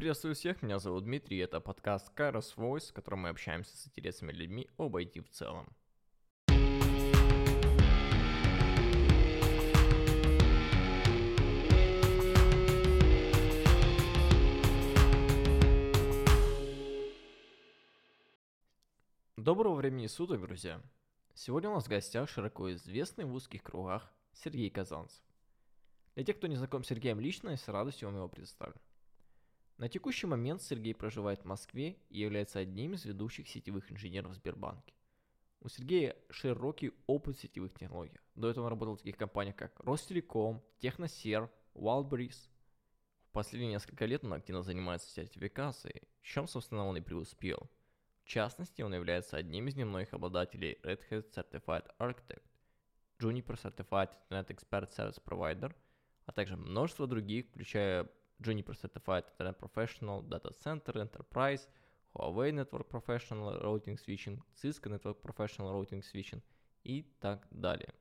Приветствую всех, меня зовут Дмитрий, это подкаст Kairos Voice, в котором мы общаемся с интересными людьми об IT в целом. Доброго времени суток, друзья! Сегодня у нас в гостях широко известный в узких кругах Сергей Казанцев. Для тех, кто не знаком с Сергеем лично, с радостью вам его представлю. На текущий момент Сергей проживает в Москве и является одним из ведущих сетевых инженеров Сбербанке. У Сергея широкий опыт в сетевых технологиях. До этого он работал в таких компаниях, как Ростелеком, Техносер, Wildberries. В последние несколько лет он активно занимается сертификацией, в чем, собственно, он и преуспел – в частности, он является одним из немногих обладателей Red Hat Certified Architect, Juniper Certified Internet Expert Service Provider, а также множество других, включая Juniper Certified Internet Professional, Data Center, Enterprise, Huawei Network Professional Routing Switching, Cisco Network Professional Routing Switching и так далее.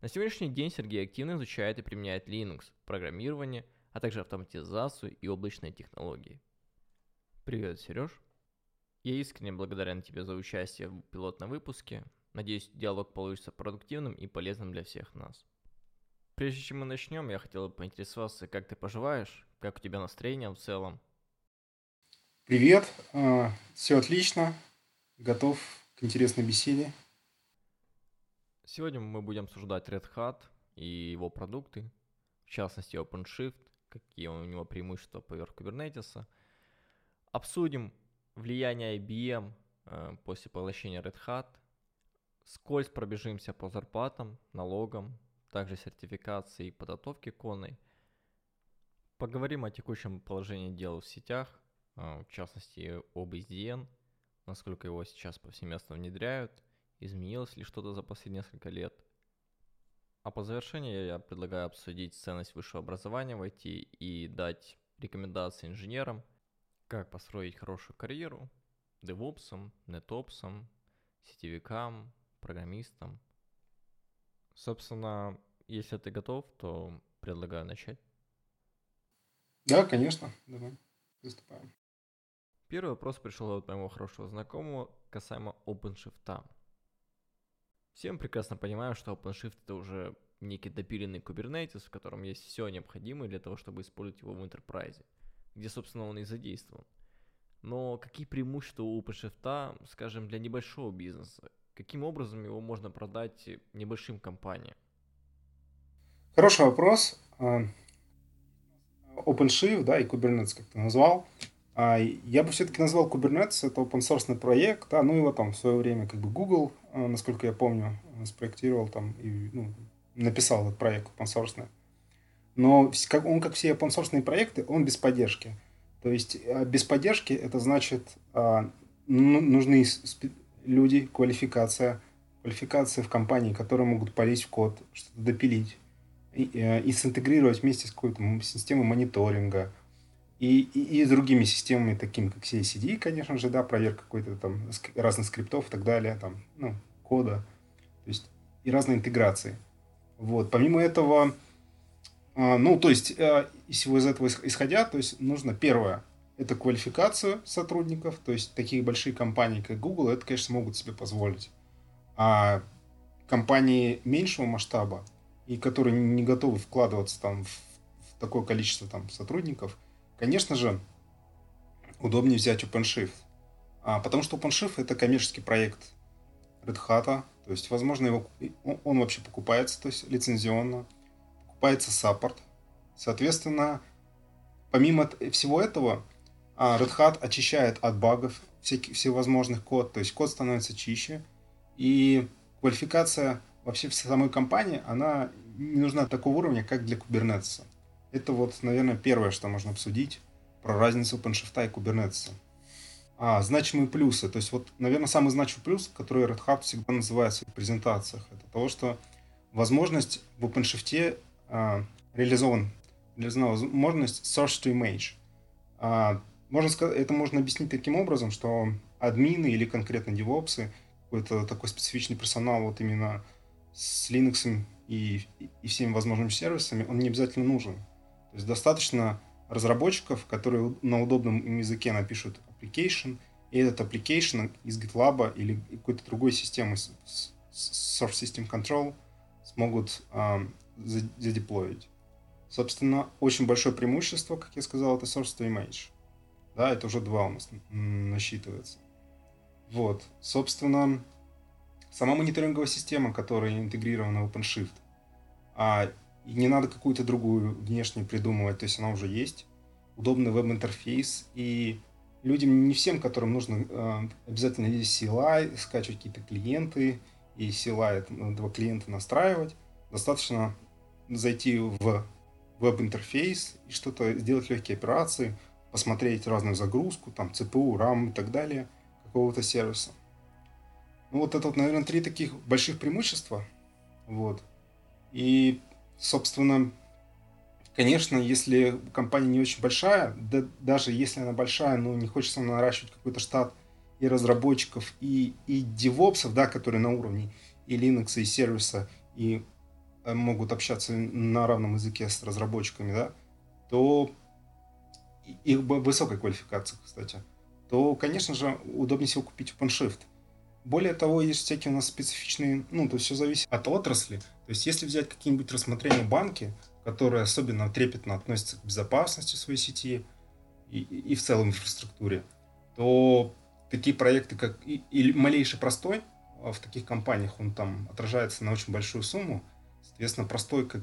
На сегодняшний день Сергей активно изучает и применяет Linux, программирование, а также автоматизацию и облачные технологии. Привет, Сереж. Я искренне благодарен тебе за участие в пилотном выпуске. Надеюсь, диалог получится продуктивным и полезным для всех нас. Прежде чем мы начнем, я хотел бы поинтересоваться, как ты поживаешь, как у тебя настроение в целом. Привет, а, все отлично, готов к интересной беседе. Сегодня мы будем обсуждать Red Hat и его продукты, в частности OpenShift, какие у него преимущества поверх Kubernetes. Обсудим влияние IBM э, после поглощения Red Hat. Скользь пробежимся по зарплатам, налогам, также сертификации и подготовке конной. Поговорим о текущем положении дел в сетях, э, в частности об SDN, насколько его сейчас повсеместно внедряют, изменилось ли что-то за последние несколько лет. А по завершении я предлагаю обсудить ценность высшего образования в IT и дать рекомендации инженерам – как построить хорошую карьеру девопсом, нетопсом, сетевикам, программистом. Собственно, если ты готов, то предлагаю начать. Да, конечно. Давай, выступаем. Первый вопрос пришел от моего хорошего знакомого касаемо OpenShift. Всем прекрасно понимаю, что OpenShift это уже некий допиленный Kubernetes, в котором есть все необходимое для того, чтобы использовать его в enterprise – где, собственно, он и задействован. Но какие преимущества у OpenShift, скажем, для небольшого бизнеса? Каким образом его можно продать небольшим компаниям? Хороший вопрос. А, OpenShift, да, и Kubernetes, как ты назвал. А, я бы все-таки назвал Kubernetes, это open source проект, да, ну его там в свое время как бы Google, а, насколько я помню, спроектировал там и ну, написал этот проект open source но он, как все open source проекты, он без поддержки. То есть без поддержки это значит ну, нужны люди, квалификация, квалификация в компании, которые могут полезть в код, что-то допилить и, э, и синтегрировать вместе с какой-то системой мониторинга и, и, и с другими системами, такими как CICD, конечно же, да, проверка какой-то там разных скриптов и так далее, там, ну, кода, то есть и разные интеграции. Вот. Помимо этого, а, ну, то есть, э, из всего из этого исходя, то есть, нужно первое, это квалификацию сотрудников, то есть, такие большие компании, как Google, это, конечно, могут себе позволить. А компании меньшего масштаба, и которые не готовы вкладываться там в, такое количество там сотрудников, конечно же, удобнее взять OpenShift. А, потому что OpenShift это коммерческий проект Red Hat, то есть, возможно, его, он, он вообще покупается, то есть лицензионно покупается саппорт. Соответственно, помимо всего этого, а, Red Hat очищает от багов всяких, всевозможных код, то есть код становится чище, и квалификация вообще в самой компании, она не нужна такого уровня, как для Kubernetes. Это вот, наверное, первое, что можно обсудить про разницу OpenShift и Kubernetes. А, значимые плюсы. То есть, вот, наверное, самый значимый плюс, который Red Hat всегда называет в своих презентациях, это то, что возможность в OpenShift а, реализован, реализована возможность source to image. А, можно сказать, это можно объяснить таким образом, что админы или конкретно девопсы, какой-то такой специфичный персонал вот именно с Linux и, и всеми возможными сервисами, он не обязательно нужен. То есть достаточно разработчиков, которые на удобном языке напишут application, и этот application из GitLab или какой-то другой системы Source System Control смогут э, задеплоить. Собственно, очень большое преимущество, как я сказал, это Source to Image. Да, это уже два у нас насчитывается. Вот, собственно, сама мониторинговая система, которая интегрирована в OpenShift, а не надо какую-то другую внешнюю придумывать, то есть она уже есть. Удобный веб-интерфейс, и людям, не всем, которым нужно э, обязательно CLI, скачивать какие-то клиенты, и CLI этого клиента настраивать, достаточно зайти в веб-интерфейс и что-то сделать легкие операции, посмотреть разную загрузку, там CPU, RAM и так далее какого-то сервиса. Ну вот это вот, наверное, три таких больших преимущества. Вот. И, собственно, конечно, если компания не очень большая, да, даже если она большая, но не хочется наращивать какой-то штат и разработчиков, и, и девопсов, да, которые на уровне и Linux, и сервиса, и э, могут общаться на равном языке с разработчиками, да, то их высокой квалификации, кстати, то, конечно же, удобнее всего купить OpenShift. Более того, есть всякие у нас специфичные, ну, то есть все зависит от отрасли. То есть если взять какие-нибудь рассмотрения банки, которые особенно трепетно относятся к безопасности своей сети и, и в целом инфраструктуре, то такие проекты, как и, и малейший простой а, в таких компаниях, он там отражается на очень большую сумму. Соответственно, простой, как,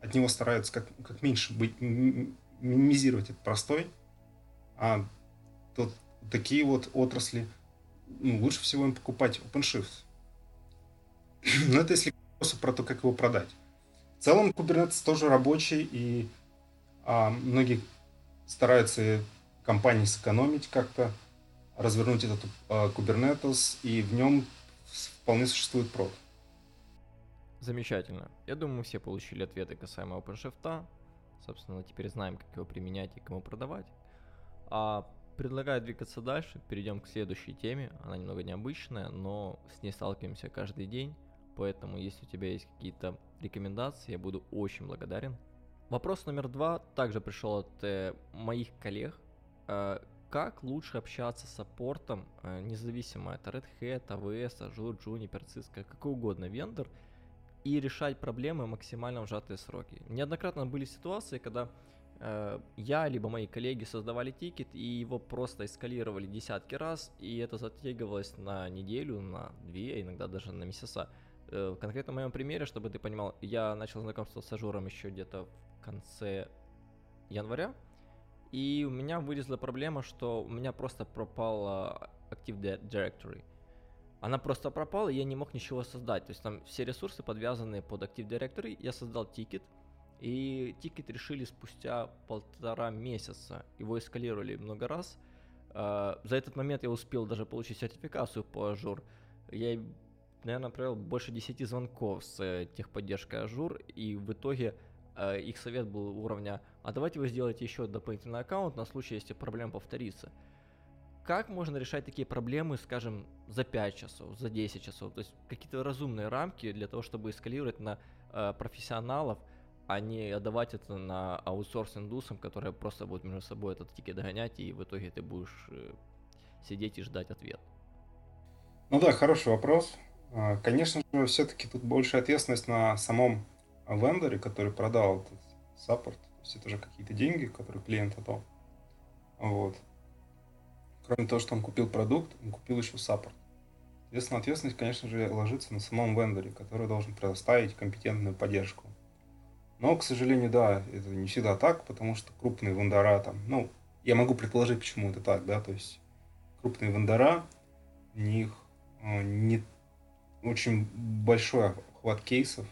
от него стараются как, как меньше быть, минимизировать этот простой. А то, такие вот отрасли – ну, лучше всего им покупать OpenShift. Но это если про то, как его продать. В целом Kubernetes тоже рабочий, и а, многие стараются компании сэкономить как-то, развернуть этот а, Kubernetes, и в нем вполне существует прод. Замечательно. Я думаю, мы все получили ответы касаемо OpenShift. Собственно, теперь знаем, как его применять и кому продавать. А предлагаю двигаться дальше. Перейдем к следующей теме. Она немного необычная, но с ней сталкиваемся каждый день. Поэтому, если у тебя есть какие-то рекомендации, я буду очень благодарен. Вопрос номер два также пришел от э, моих коллег. Э, как лучше общаться с support ом, э, независимо это Red Hat, AWS, Azure, Juniper, Cisco, какой угодно вендор, и решать проблемы максимально в сжатые сроки. Неоднократно были ситуации, когда я либо мои коллеги создавали ticket и его просто эскалировали десятки раз, и это затягивалось на неделю, на две, иногда даже на месяца. Э, в моем примере, чтобы ты понимал, я начал знакомство с Azure ом еще где-то в конце января, и у меня вылезла проблема, что у меня просто пропала Active Directory. Она просто пропала, и я не мог ничего создать. То есть там все ресурсы подвязаны под Active Directory. Я создал ticket, и ticket решили спустя полтора месяца. Его эскалировали много раз. А, за этот момент я успел даже получить сертификацию по Azure. Я, наверное, провел больше 10 звонков с э, техподдержкой Azure, и в итоге э, их совет был уровня «А давайте вы сделаете еще дополнительный аккаунт на случай, если проблема повторится». Как можно решать такие проблемы, скажем, за 5 часов, за 10 часов? То есть какие-то разумные рамки для того, чтобы эскалировать на э, профессионалов – а не отдавать это на аутсорс индусам, которые просто будут между собой этот тикет догонять, и в итоге ты будешь э, сидеть и ждать ответ. Ну да, хороший вопрос. А, конечно же, все-таки тут больше ответственность на самом вендоре, который продал этот саппорт. То есть это же какие-то деньги, которые клиент отдал. Вот. Кроме того, что он купил продукт, он купил еще саппорт. Соответственно, ответственность, конечно же, ложится на самом вендоре, который должен предоставить компетентную поддержку. Но, к сожалению, да, это не всегда так, потому что крупные вендора там, ну, я могу предположить, почему это так, да, то есть крупные вендора, у них э, не очень большой охват кейсов,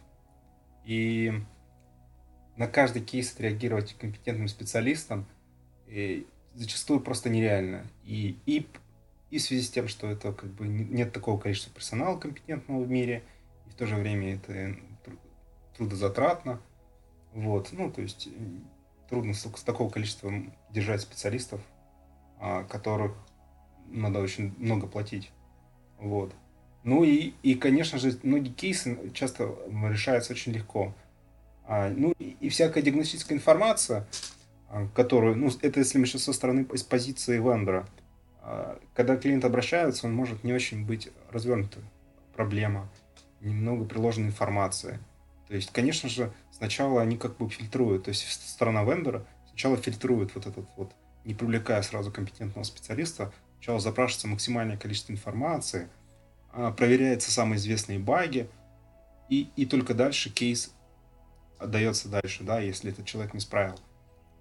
и на каждый кейс отреагировать компетентным специалистом и э, зачастую просто нереально. И, и, и в связи с тем, что это как бы нет такого количества персонала компетентного в мире, и в то же время это трудозатратно, вот, ну, то есть трудно с, с такого количества держать специалистов, а, которых надо очень много платить. Вот. Ну и, и, конечно же, многие кейсы часто решаются очень легко. А, ну и, и всякая диагностическая информация, а, которую, ну, это если мы сейчас со стороны, из позиции вендора, а, когда клиент обращается, он может не очень быть развернутым. Проблема, немного приложенной информации. То есть, конечно же, сначала они как бы фильтруют, то есть сторона вендора сначала фильтрует вот этот вот, не привлекая сразу компетентного специалиста, сначала запрашивается максимальное количество информации, а, проверяются самые известные баги, и, и только дальше кейс отдается дальше, да, если этот человек не справил.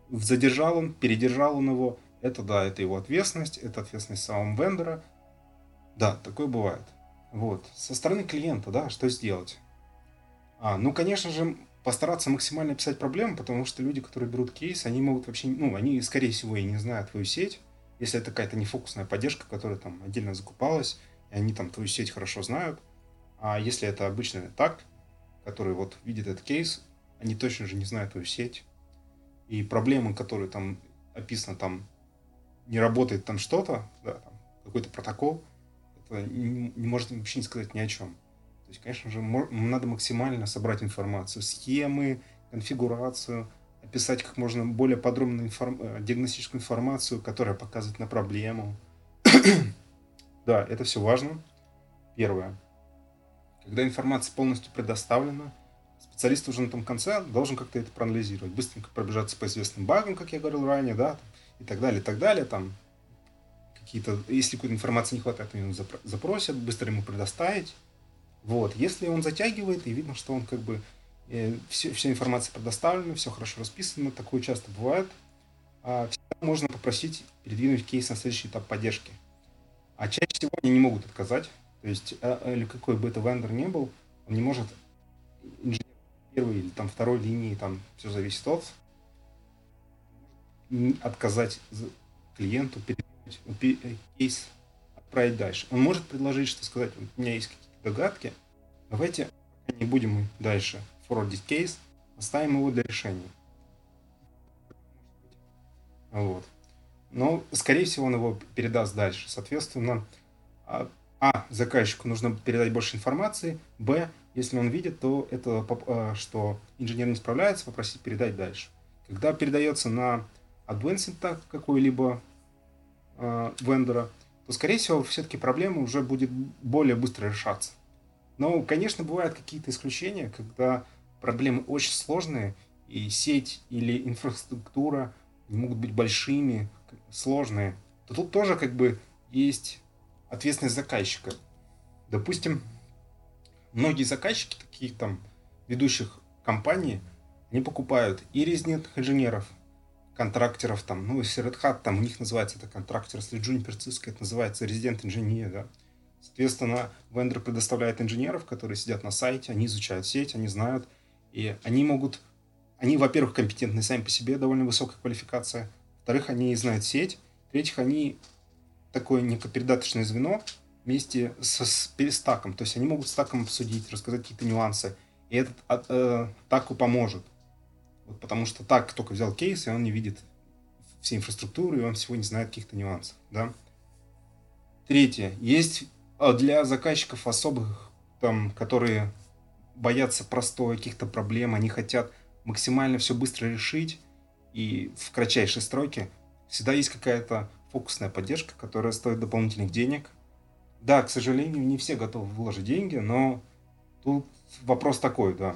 Задержал он, передержал он его, это да, это его ответственность, это ответственность самого вендора. Да, такое бывает. Вот. Со стороны клиента, да, что сделать? А, ну, конечно же, постараться максимально описать проблему, потому что люди, которые берут кейс, они могут вообще, ну, они, скорее всего, и не знают твою сеть, если это какая-то нефокусная поддержка, которая там отдельно закупалась, и они там твою сеть хорошо знают. А если это обычный так, который вот видит этот кейс, они точно же не знают твою сеть. И проблемы, которые там описаны, там не работает там что-то, да, какой-то протокол, это не, не может вообще не сказать ни о чем. То есть, конечно же, надо максимально собрать информацию, схемы, конфигурацию, описать как можно более подробную информ... Э, диагностическую информацию, которая показывает на проблему. да, это все важно. Первое. Когда информация полностью предоставлена, специалист уже на том конце должен как-то это проанализировать, быстренько пробежаться по известным багам, как я говорил ранее, да, и так далее, и так далее, там какие-то, если какой-то информации не хватает, они запросят, быстро ему предоставить. Вот, если он затягивает, и видно, что он как бы э, все, вся информация предоставлена, все хорошо расписано, такое часто бывает, а всегда можно попросить передвинуть кейс на следующий этап поддержки. А чаще всего они не могут отказать, то есть, а, или какой бы это вендор ни был, он не может инженер первой или там второй линии, там все зависит от отказать клиенту, передать э, кейс, отправить дальше. Он может предложить, что сказать, у меня есть какие-то догадки, давайте не будем дальше форвардить кейс, оставим его для решения. Вот. Но, скорее всего, он его передаст дальше. Соответственно, а, а, заказчику нужно передать больше информации, б, если он видит, то это, а, что инженер не справляется, попросить передать дальше. Когда передается на advanced какой-либо э, вендора, то, скорее всего, все-таки проблема уже будет более быстро решаться. Но, конечно, бывают какие-то исключения, когда проблемы очень сложные, и сеть или инфраструктура могут быть большими, сложные, то тут тоже как бы есть ответственность заказчика. Допустим, многие заказчики таких там ведущих компаний, они покупают и резидентных инженеров, контрактеров там, ну, Hat, там у них называется это контрактер, если Juniper Cisco, это называется резидент инженер, да. Соответственно, вендор предоставляет инженеров, которые сидят на сайте, они изучают сеть, они знают, и они могут, они, во-первых, компетентны сами по себе, довольно высокая квалификация, во-вторых, они знают сеть, в-третьих, они такое некое звено вместе со, с перестаком, то есть они могут стаком обсудить, рассказать какие-то нюансы, и этот э, э таку поможет. Вот потому что так только взял кейс, и он не видит всей инфраструктуры, и он всего не знает каких-то нюансов. Да? Третье. Есть а, для заказчиков особых, там, которые боятся простой каких-то проблем, они хотят максимально все быстро решить, и в кратчайшей стройке всегда есть какая-то фокусная поддержка, которая стоит дополнительных денег. Да, к сожалению, не все готовы вложить деньги, но тут вопрос такой, да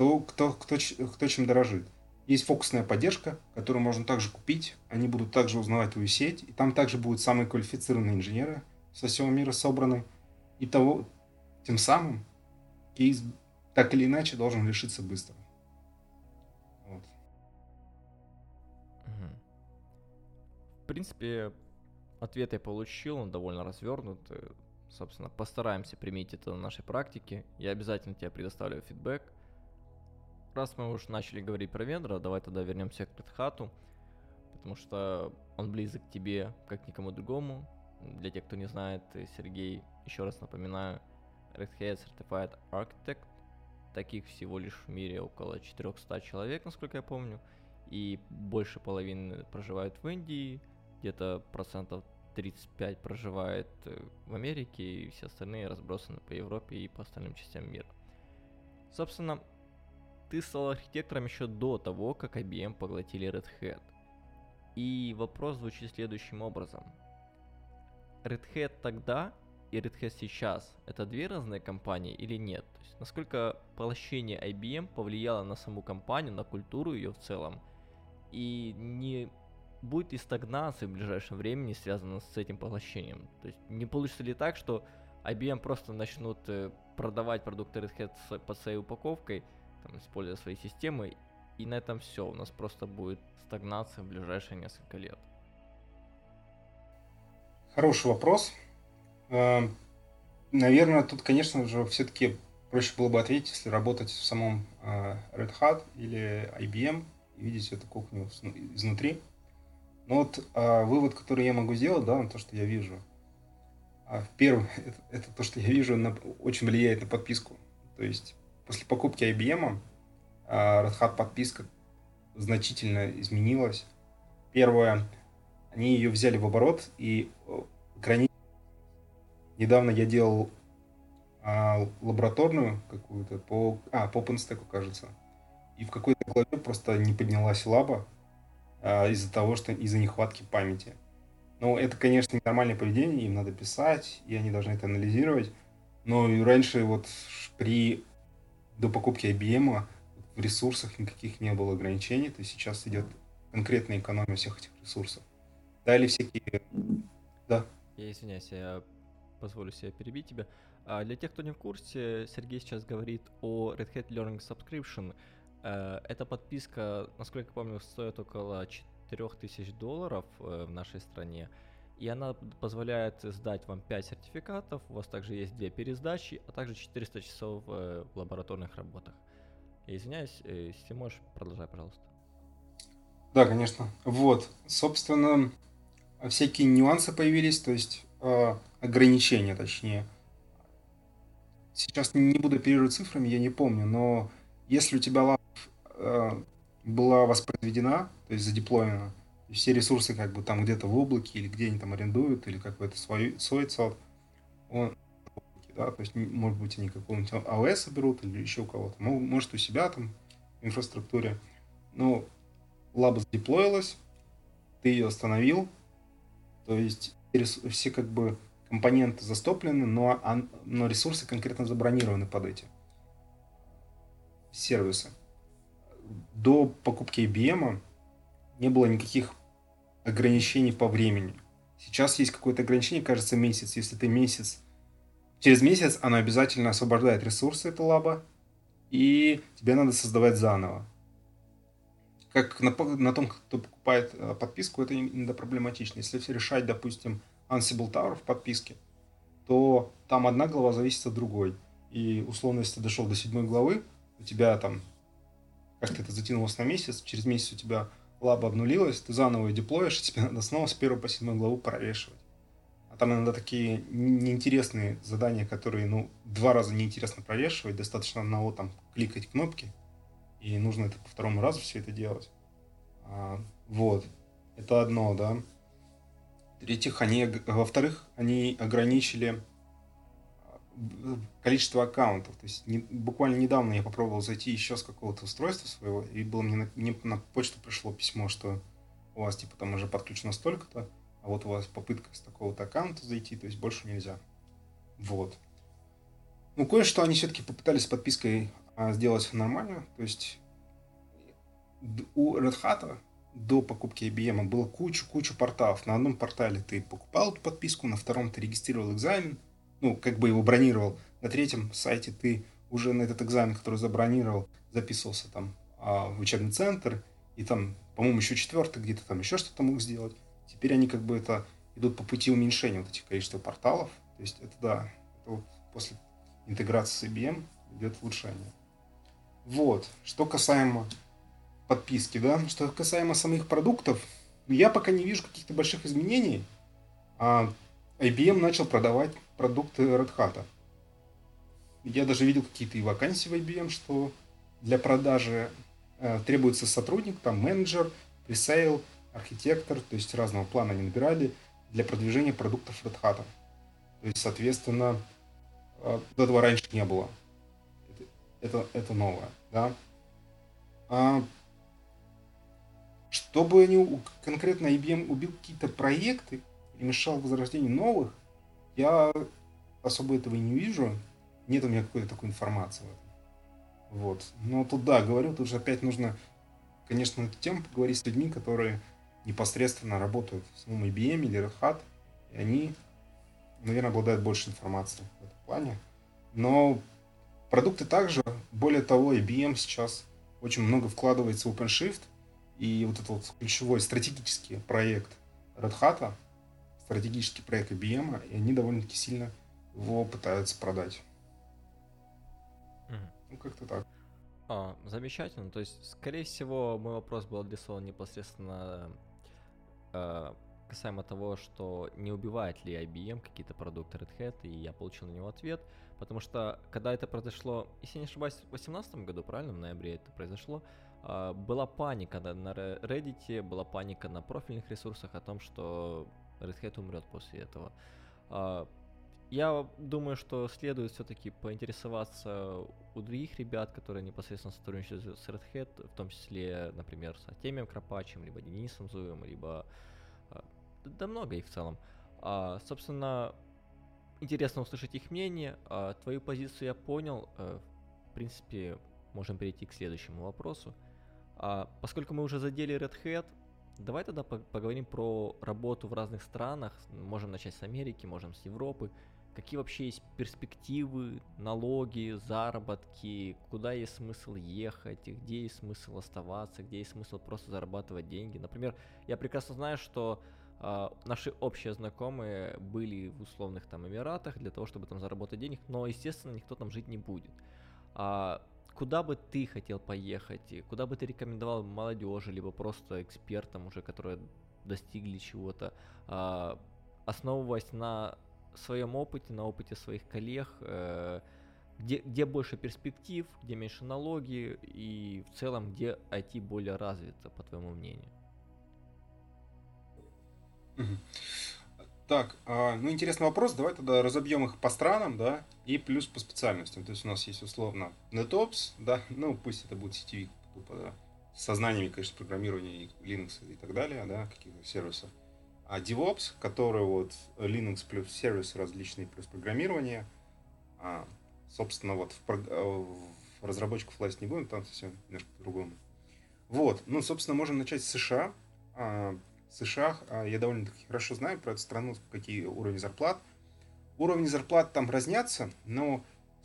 кто, кто, кто, кто чем дорожит. Есть фокусная поддержка, которую можно также купить. Они будут также узнавать твою сеть. И там также будут самые квалифицированные инженеры со всего мира собраны. И того, тем самым кейс так или иначе должен решиться быстро. Вот. В принципе, ответ я получил, он довольно развернут. Собственно, постараемся применить это на нашей практике. Я обязательно тебе предоставлю фидбэк раз мы уж начали говорить про вендора, давай тогда вернемся к Hat, потому что он близок к тебе, как никому другому. Для тех, кто не знает, Сергей, еще раз напоминаю, Red Hat Certified Architect. Таких всего лишь в мире около 400 человек, насколько я помню. И больше половины проживают в Индии, где-то процентов 35 проживает э, в Америке, и все остальные разбросаны по Европе и по остальным частям мира. Собственно, ты стал архитектором еще до того, как IBM поглотили Red Hat. И вопрос звучит следующим образом. Red Hat тогда и Red Hat сейчас это две разные компании или нет? То есть насколько поглощение IBM повлияло на саму компанию, на культуру ее в целом? И не будет ли стагнация в ближайшем времени связана с этим поглощением? То есть не получится ли так, что IBM просто начнут э, продавать продукты Red Hat под своей упаковкой, там, используя свои системы, и на этом все. У нас просто будет стагнация в ближайшие несколько лет. Хороший вопрос. Эм, наверное, тут, конечно же, все-таки проще было бы ответить, если работать в самом э, Red Hat или IBM и видеть эту кухню изнутри. Но вот а, вывод, который я могу сделать, да, то, что я вижу. А, первый, это, это то, что я вижу, на, очень влияет на подписку. То есть после покупки IBM а, Red Hat подписка значительно изменилась. Первое, они ее взяли в оборот и ограничили. Недавно я делал а, лабораторную какую-то по, а, по OpenStack, кажется. И в какой-то главе просто не поднялась лаба, а, из-за того, что из-за нехватки памяти. Ну, это, конечно, ненормальное поведение, им надо писать, и они должны это анализировать. Но раньше вот при до покупки IBM в ресурсах никаких не было ограничений, то сейчас идет конкретная экономия всех этих ресурсов. Да, или всякие... Да. Я извиняюсь, я позволю себе перебить тебя. А для тех, кто не в курсе, Сергей сейчас говорит о Red Hat Learning Subscription — Э, эта подписка, насколько я помню, стоит около 4000 долларов э, в нашей стране. И она позволяет сдать вам 5 сертификатов, у вас также есть 2 пересдачи, а также 400 часов э, в лабораторных работах. Я извиняюсь, если можешь, продолжай, пожалуйста. Да, конечно. Вот, собственно, всякие нюансы появились, то есть э, ограничения, точнее. Сейчас не буду оперировать цифрами, я не помню, но если у тебя Э, была воспроизведена, то есть задеплоена, все ресурсы как бы там где-то в облаке или где они там арендуют, или какой-то свой, свой цел, он да, то есть, может быть, они какого-нибудь AOS берут или еще у кого-то, может, у себя там в инфраструктуре. Но лаба задеплоилась, ты ее остановил, то есть все как бы компоненты застоплены, но, но ресурсы конкретно забронированы под эти сервисы до покупки IBM не было никаких ограничений по времени. Сейчас есть какое-то ограничение, кажется, месяц. Если ты месяц... Через месяц она обязательно освобождает ресурсы, эта лаба, и тебе надо создавать заново. Как на, на том, кто покупает э, подписку, это иногда проблематично. Если решать, допустим, Ansible Tower в подписке, то там одна глава зависит от другой. И условно, если ты дошел до седьмой главы, у тебя там как-то это затянулось на месяц, через месяц у тебя лаба обнулилась, ты заново ее деплоишь, и тебе надо снова с первой по седьмой главу прорешивать. А там иногда такие неинтересные задания, которые, ну, два раза неинтересно прорешивать, достаточно одного там кликать кнопки, и нужно это по второму разу все это делать. А, вот. Это одно, да. В-третьих, они, во-вторых, они ограничили количество аккаунтов. То есть не, буквально недавно я попробовал зайти еще с какого-то устройства своего, и было мне на, мне на почту пришло письмо, что у вас типа там уже подключено столько-то, а вот у вас попытка с такого-то аккаунта зайти, то есть больше нельзя. Вот. Ну, кое-что они все-таки попытались с подпиской а, сделать нормально. То есть у Red Hat до покупки IBM было кучу-кучу порталов. На одном портале ты покупал эту подписку, на втором ты регистрировал экзамен, ну, как бы его бронировал. На третьем сайте ты уже на этот экзамен, который забронировал, записывался там а, в учебный центр, и там, по-моему, еще четвертый где-то там еще что-то мог сделать. Теперь они как бы это идут по пути уменьшения вот этих количества порталов. То есть это да, это вот после интеграции с IBM идет улучшение. Вот. Что касаемо подписки, да, что касаемо самих продуктов, я пока не вижу каких-то больших изменений. А IBM начал продавать продукты Red Hat. Я даже видел какие-то и вакансии в IBM, что для продажи э, требуется сотрудник, там менеджер, пресейл, архитектор, то есть разного плана они набирали для продвижения продуктов Red Hat. То есть, соответственно, э, этого раньше не было. Это, это новое, да. А, чтобы они, конкретно IBM убил какие-то проекты и мешал возрождению новых, я особо этого и не вижу. Нет у меня какой-то такой информации в этом. Вот. Но тут, да, говорю, тут же опять нужно, конечно, эту тему поговорить с людьми, которые непосредственно работают в самом IBM или Red Hat, и они, наверное, обладают больше информации в этом плане. Но продукты также, более того, IBM сейчас очень много вкладывается в OpenShift, и вот этот вот ключевой стратегический проект Red Hat, стратегический проект IBM, и они довольно-таки сильно его пытаются продать. Мгм. Ну, как-то так. А, замечательно. То есть, скорее всего, мой вопрос был адресован непосредственно э, касаемо того, что не убивает ли IBM какие-то продукты Red Hat, и я получил на него ответ, потому что когда это произошло, если не ошибаюсь, в 2018 году, правильно, в ноябре это произошло, а, была паника на- Reddit, была паника на профильных ресурсах о том, что Red Hat умрет после этого. А, Я думаю, что следует все-таки поинтересоваться у других ребят, которые непосредственно сотрудничают с Red Hat, в том числе, например, с Артемием Кропачем, либо Денисом Зуевым, либо... а, Да много их в целом. А, Собственно, интересно услышать их мнение. Твою позицию я понял. Э, В принципе, можем перейти к следующему вопросу. Поскольку мы уже задели Red Hat, давай тогда по- поговорим про работу в разных странах. Можем начать с Америки, можем с Европы. Какие вообще есть перспективы, налоги, заработки, куда есть смысл ехать, где есть смысл оставаться, где есть смысл просто зарабатывать деньги. Например, я прекрасно знаю, что а, наши общие знакомые были в условных там Эмиратах для того, чтобы там заработать денег, но, естественно, никто там жить не будет. А куда бы ты хотел поехать, и куда бы ты рекомендовал молодежи, либо просто экспертам уже, которые достигли чего-то, а, основываясь на своем опыте, на опыте своих коллег, э, где, где больше перспектив, где меньше налоги и в целом где IT более развито, по твоему мнению? Так, а, ну интересный вопрос. Давай тогда разобьем их по странам, да, и плюс по специальностям. То есть у нас есть условно NetOps, да, ну пусть это будет сетевик, тупо, да, со знаниями, конечно, программирования и Linux и так далее, да, каких-то сервисов. А DevOps, который вот Linux плюс сервис различные плюс программирование, а, собственно, вот в, э, в разработчиков власть не будем, там все немножко по-другому. Вот, ну, собственно, можем начать с США. США, а, я довольно-таки хорошо знаю про эту страну, какие уровни зарплат. Уровни зарплат там разнятся, но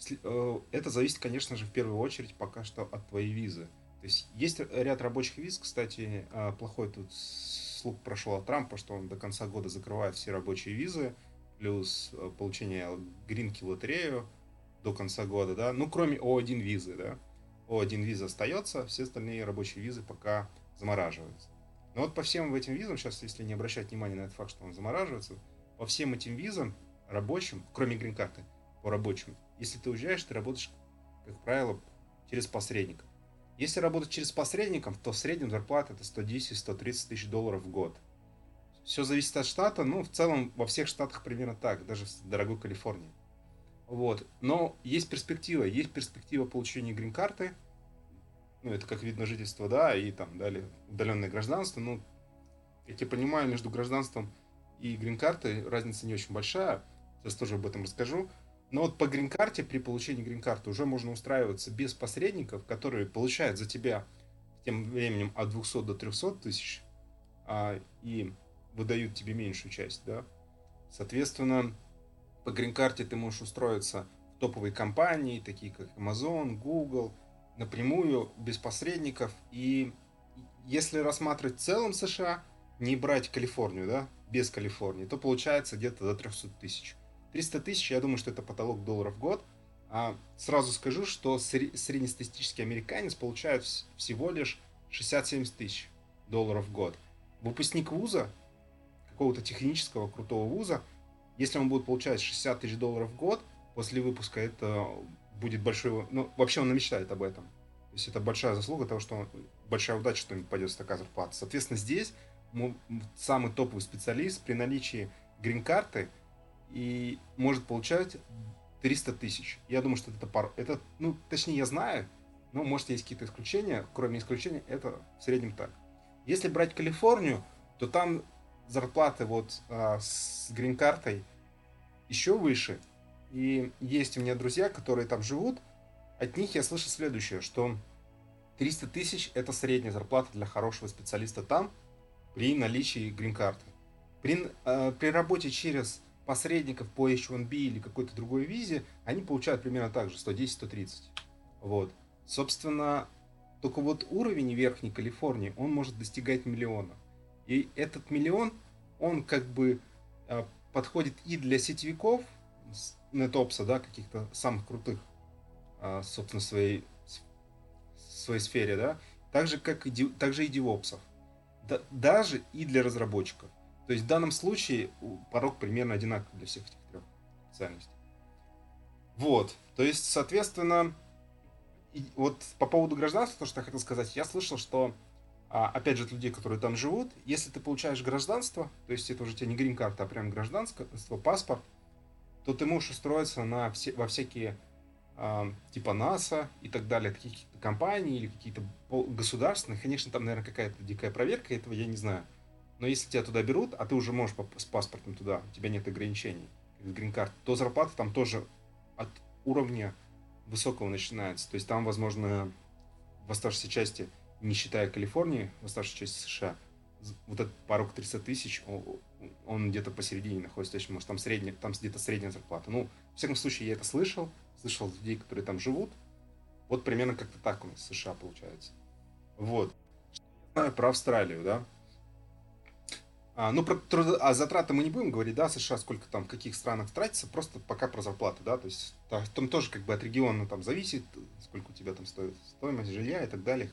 э, это зависит, конечно же, в первую очередь пока что от твоей визы. То есть есть ряд рабочих виз, кстати, а, плохой тут слух прошел от Трампа, что он до конца года закрывает все рабочие визы, плюс э, получение гринки лотерею до конца года, да, ну, кроме О1 визы, да. О1 виза остается, все остальные рабочие визы пока замораживаются. Но вот по всем этим визам, сейчас, если не обращать внимания на этот факт, что он замораживается, по всем этим визам рабочим, кроме грин-карты, по рабочим, если ты уезжаешь, ты работаешь, как правило, через посредника. Если работать через посредников, то в среднем зарплата это 110-130 тысяч долларов в год. Все зависит от штата, ну, в целом во всех штатах примерно так, даже в дорогой Калифорнии. Вот. Но есть перспектива, есть перспектива получения грин-карты, ну, это как вид на жительство, да, и там далее удаленное гражданство, ну, я тебя понимаю, между гражданством и грин-картой разница не очень большая, сейчас тоже об этом расскажу, но вот по грин-карте, при получении грин-карты уже можно устраиваться без посредников, которые получают за тебя тем временем от 200 до 300 тысяч, а, и выдают тебе меньшую часть, да. Соответственно, по грин-карте ты можешь устроиться в топовые компании, такие как Amazon, Google, напрямую, без посредников. И если рассматривать в целом США, не брать Калифорнию, да, без Калифорнии, то получается где-то до 300 тысяч. 300 тысяч, я думаю, что это потолок долларов в год. А сразу скажу, что сре- среднестатистический американец получает вс- всего лишь 60-70 тысяч долларов в год. Выпускник вуза, какого-то технического крутого вуза, если он будет получать 60 тысяч долларов в год, после выпуска это будет большой... Ну, вообще он мечтает об этом. То есть это большая заслуга того, что он, большая удача, что ему пойдет такая зарплата. Соответственно, здесь самый топовый специалист при наличии грин-карты и может получать 300 тысяч. Я думаю, что это пар... Это, ну, точнее, я знаю, Ну, может, есть какие-то исключения. Кроме исключения, это в среднем так. Если брать Калифорнию, то там зарплаты вот а, с грин-картой еще выше. И есть у меня друзья, которые там живут. От них я слышал следующее, что 300 тысяч это средняя зарплата для хорошего специалиста там при наличии грин-карты. При, э, при работе через посредников по H1B или какой-то другой визе, они получают примерно так же, 110-130. Вот. Собственно, только вот уровень Верхней Калифорнии, он может достигать миллиона. И этот миллион, он как бы э, подходит и для сетевиков, нетопса, да, каких-то самых крутых, э, собственно, своей, своей сфере, да, так же, как и, так же и девопсов. Да, даже и для разработчиков. То есть в данном случае порог примерно одинаковый для всех этих трех специальностей. Вот. То есть, соответственно, и вот по поводу гражданства, то, что я хотел сказать, я слышал, что, а, опять же, от людей, которые там живут, если ты получаешь гражданство, то есть это уже тебе не грин-карта, а прям гражданство, паспорт, то ты можешь устроиться на все, во всякие а, типа НАСА и так далее, какие-то компании или какие-то государственные. Конечно, там, наверное, какая-то дикая проверка, этого я не знаю. Но если тебя туда берут, а ты уже можешь с паспортом туда, у тебя нет ограничений, грин-карт, то зарплата там тоже от уровня высокого начинается. То есть там, возможно, в оставшейся части, не считая Калифорнии, в оставшейся части США, вот этот порог 300 тысяч, он где-то посередине находится, то есть, может, там, средняя, там где-то средняя зарплата. Ну, в всяком случае, я это слышал, слышал людей, которые там живут. Вот примерно как-то так у нас в США получается. Вот. Знаю про Австралию, да. А, ну, про труд... а затраты мы не будем говорить, да, США, сколько там, в каких странах тратится, просто пока про зарплаты, да, то есть там тоже как бы от региона там зависит, сколько у тебя там стоит стоимость жилья и так далее.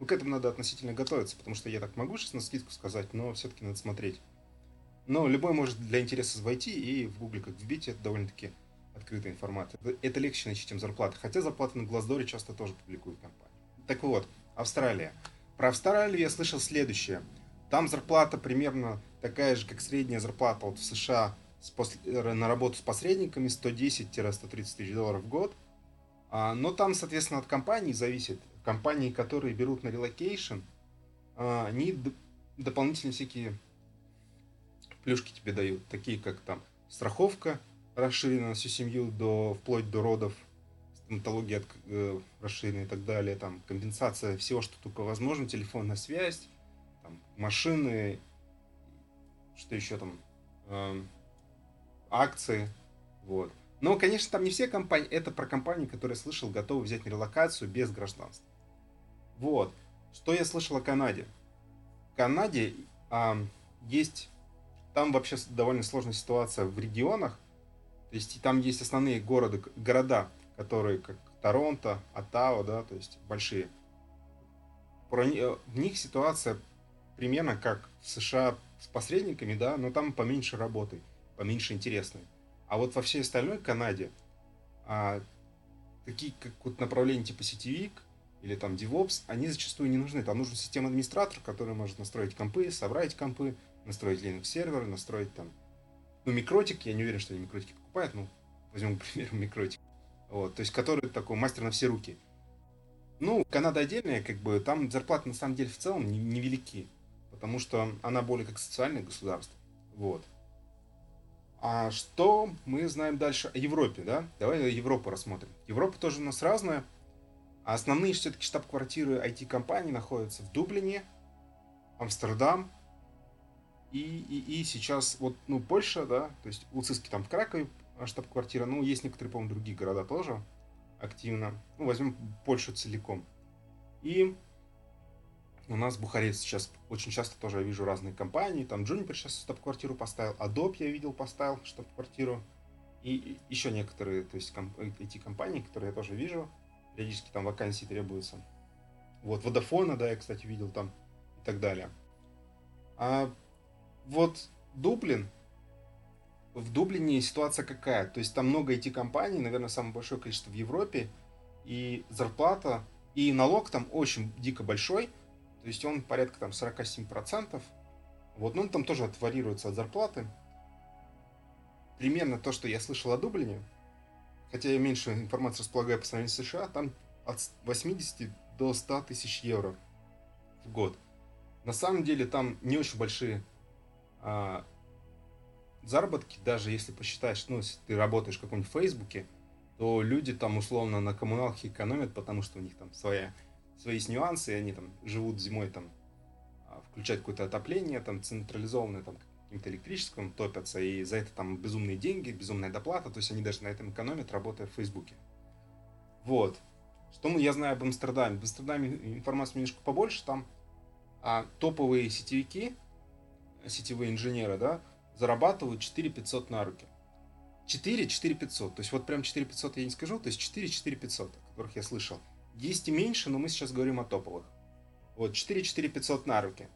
Ну, к этому надо относительно готовиться, потому что я так могу сейчас на скидку сказать, но все-таки надо смотреть. Но любой может для интереса войти и в гугле как вбить, это довольно-таки открытая информация. Это, это легче найти, чем зарплаты. Хотя зарплаты на Глаздоре часто тоже публикуют компании. Так вот, Австралия. Про Австралию я слышал следующее – там зарплата примерно такая же, как средняя зарплата вот в США с пос... на работу с посредниками 110-130 тысяч долларов в год. А, но там, соответственно, от компаний зависит. Компании, которые берут на relocation, а, они д- дополнительные всякие плюшки тебе дают, такие как там страховка расширена на всю семью до вплоть до родов, стоматология э, расширена и так далее, там компенсация всего, что только возможно, телефонная связь, там, машины, что еще там, э, акции, вот. Но, конечно, там не все компании, это про компании, которые слышал, готовы взять на релокацию без гражданства. Вот. Что я слышал о Канаде? В Канаде э, есть, там вообще довольно сложная ситуация в регионах, то есть там есть основные города, города, которые как Торонто, Оттава, да, то есть большие. Про, в них ситуация примерно как в США с посредниками, да, но там поменьше работы, поменьше интересной. А вот во всей остальной Канаде а, такие как вот направления типа сетевик или там DevOps, они зачастую не нужны. Там нужен система администратор, который может настроить компы, собрать компы, настроить Linux сервер, настроить там, ну, микротик, я не уверен, что они микротики покупают, ну, возьмем, к примеру, микротик. Вот, то есть, который такой мастер на все руки. Ну, Канада отдельная, как бы, там зарплаты на самом деле в целом невелики. Не потому что она более как социальное государство. Вот. А что мы знаем дальше о Европе, да? Давай Европу рассмотрим. Европа тоже у нас разная. А основные все-таки штаб-квартиры IT-компаний находятся в Дублине, Амстердам и, и, и сейчас вот, ну, Польша, да, то есть у ЦИСКи там в Кракове штаб-квартира, ну, есть некоторые, по-моему, другие города тоже активно. Ну, возьмем Польшу целиком. И у нас Бухарест сейчас очень часто тоже я вижу разные компании. Там Juniper сейчас штаб-квартиру поставил, Adobe я видел поставил штаб-квартиру. И еще некоторые, то есть эти компании, которые я тоже вижу, периодически там вакансии требуются. Вот Vodafone, да, я, кстати, видел там и так далее. А вот Дублин, в Дублине ситуация какая? То есть там много IT-компаний, наверное, самое большое количество в Европе, и зарплата, и налог там очень дико большой, то есть он порядка там 47%. Вот, ну, он там тоже от, варьируется от зарплаты. Примерно то, что я слышал о Дублине, хотя я меньше информации располагаю по сравнению с США, там от 80 до 100 тысяч евро в год. На самом деле там не очень большие а, заработки, даже если посчитаешь, ну, если ты работаешь в каком-нибудь Фейсбуке, то люди там условно на коммуналке экономят, потому что у них там своя, свои есть нюансы, и они там живут зимой там, а, включают какое-то отопление, там централизованное там каким-то электрическим топятся, и за это там безумные деньги, безумная доплата, то есть они даже на этом экономят, работая в Фейсбуке. Вот. Что я знаю об Амстердаме? В Амстердаме информации немножко побольше, там а, топовые сетевики, сетевые инженеры, да, зарабатывают 4 500 на руки. 4 4 500. То есть вот прям 4 500 я не скажу, то есть 4 4 500, о которых я слышал. Есть и меньше, но мы сейчас говорим о топовых. Вот 4 4 500 на руки.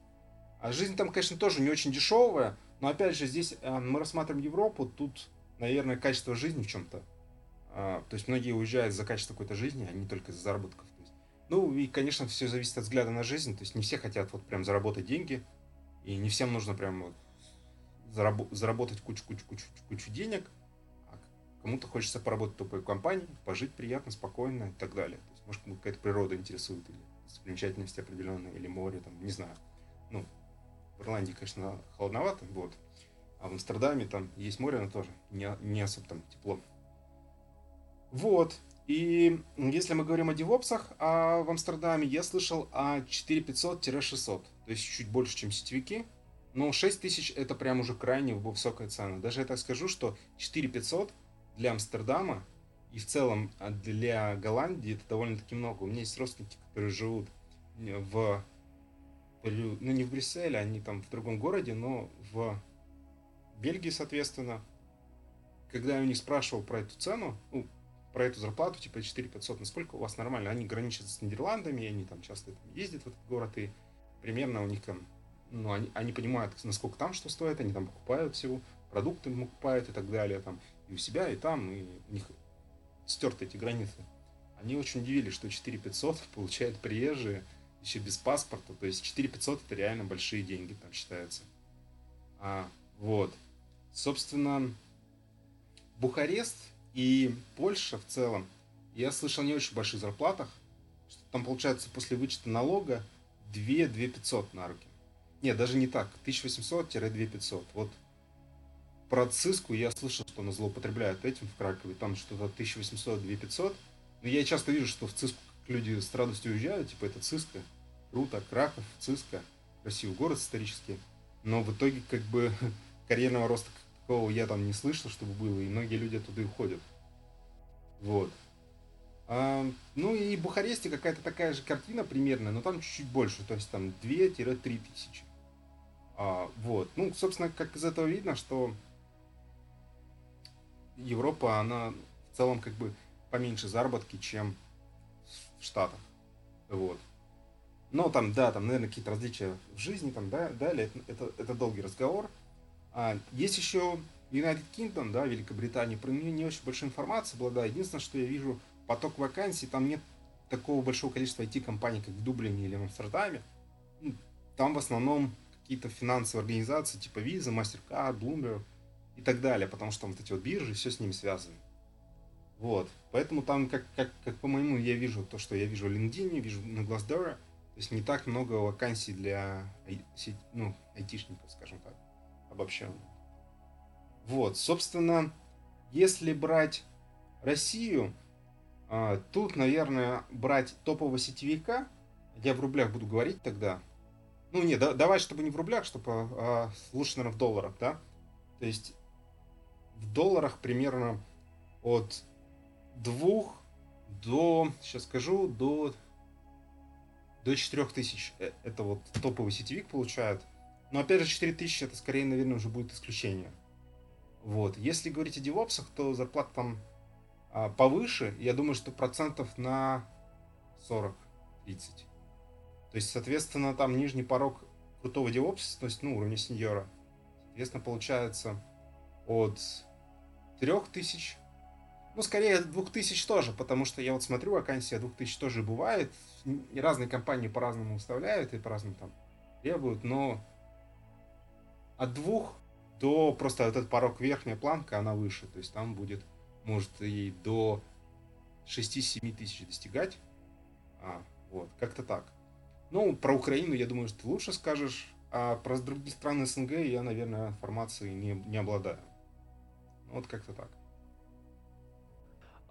А жизнь там, конечно, тоже не очень дешевая, но опять же здесь э, мы рассматриваем Европу, тут, наверное, качество жизни в чем-то. А, то есть многие уезжают за качество какой-то жизни, а не только за заработков. То есть, ну и, конечно, все зависит от взгляда на жизнь. То есть не все хотят вот прям заработать деньги, и не всем нужно прям вот зараб- заработать кучу-кучу-кучу денег, а кому-то хочется поработать в топовой компании, пожить приятно, спокойно и так далее. То есть, может, какая-то природа интересует, или достопримечательности определенные, или море, там, не знаю. Ну, в Ирландии, конечно, холодновато, вот. А в Амстердаме там есть море, но тоже не, не особо там тепло. Вот. И если мы говорим о девопсах, а в Амстердаме я слышал о 4500-600, то есть чуть больше, чем сетевики. Но 6000 это прям уже крайне высокая цена. Даже я так скажу, что 4500 для Амстердама и в целом а, для Голландии это довольно-таки много. У меня есть родственники, которые живут в ну не в Брюсселе, они там в другом городе, но в Бельгии, соответственно, когда я у них спрашивал про эту цену, ну, про эту зарплату, типа 4 500, насколько у вас нормально, они граничат с Нидерландами, они там часто ездят в этот город, и примерно у них там, ну, они, они понимают, насколько там что стоит, они там покупают всего, продукты покупают и так далее, там, и у себя, и там, и у них стерты эти границы. Они очень удивились, что 4 500 получают приезжие, еще без паспорта, то есть 4 500 это реально большие деньги там считается. А, вот. Собственно, Бухарест и Польша в целом, я слышал не очень больших зарплатах, что там получается после вычета налога 2 2 500 на руки. Нет, даже не так, 1800-2 500. Вот про Циску я слышал, что она злоупотребляет этим в Кракове, там что-то 1800-2 500. Но я часто вижу, что в Циску люди с радостью уезжают, типа это Циска, круто, Краков, Циска, красивый город исторический, но в итоге как бы карьерного роста такого я там не слышал, чтобы было, и многие люди оттуда и уходят. Вот. А, ну и в Бухаресте какая-то такая же картина примерно, но там чуть-чуть больше, то есть там 2-3 тысячи. А, вот. Ну, собственно, как из этого видно, что Европа, она в целом как бы поменьше заработки, чем Штатах. Вот. Но там, да, там, наверное, какие-то различия в жизни, там, да, далее, это, это, долгий разговор. А, есть еще United Kingdom, да, Великобритания, про нее не очень большой информации была, да, единственное, что я вижу, поток вакансий, там нет такого большого количества IT-компаний, как в Дублине или в Амстердаме. Ну, там в основном какие-то финансовые организации, типа Visa, MasterCard, Bloomberg и так далее, потому что там вот эти вот биржи, все с ними связано. Вот. Поэтому там, как, как, как по-моему, я вижу то, что я вижу в LinkedIn, вижу на Glassdoor, то есть не так много вакансий для ну, айтишников, скажем так, обобщенно. Вот, собственно, если брать Россию, а, тут, наверное, брать топового сетевика, я в рублях буду говорить тогда. Ну, не, да, давай, чтобы не в рублях, чтобы а, лучше, наверное, в долларах, да? То есть в долларах примерно от двух до, сейчас скажу, до, до 4 тысяч. Э, это вот топовый сетевик получает. Но опять же, 4 тысячи это скорее, наверное, уже будет исключение. Вот. Если говорить о девопсах, то зарплата там а, повыше. Я думаю, что процентов на 40-30. То есть, соответственно, там нижний порог крутого девопса, то есть, ну, уровня сеньора, соответственно, получается от 3000 ну, скорее 2000 тоже, потому что я вот смотрю, вакансия 2000 тоже бывает. И разные компании по-разному выставляют и по-разному там требуют, но от двух до просто вот этот порог верхняя планка, она выше. То есть там будет, может, и до 6-7 тысяч достигать. А, вот, как-то так. Ну, про Украину, я думаю, что ты лучше скажешь, а про другие страны СНГ я, наверное, информацией не, не обладаю. Вот как-то так.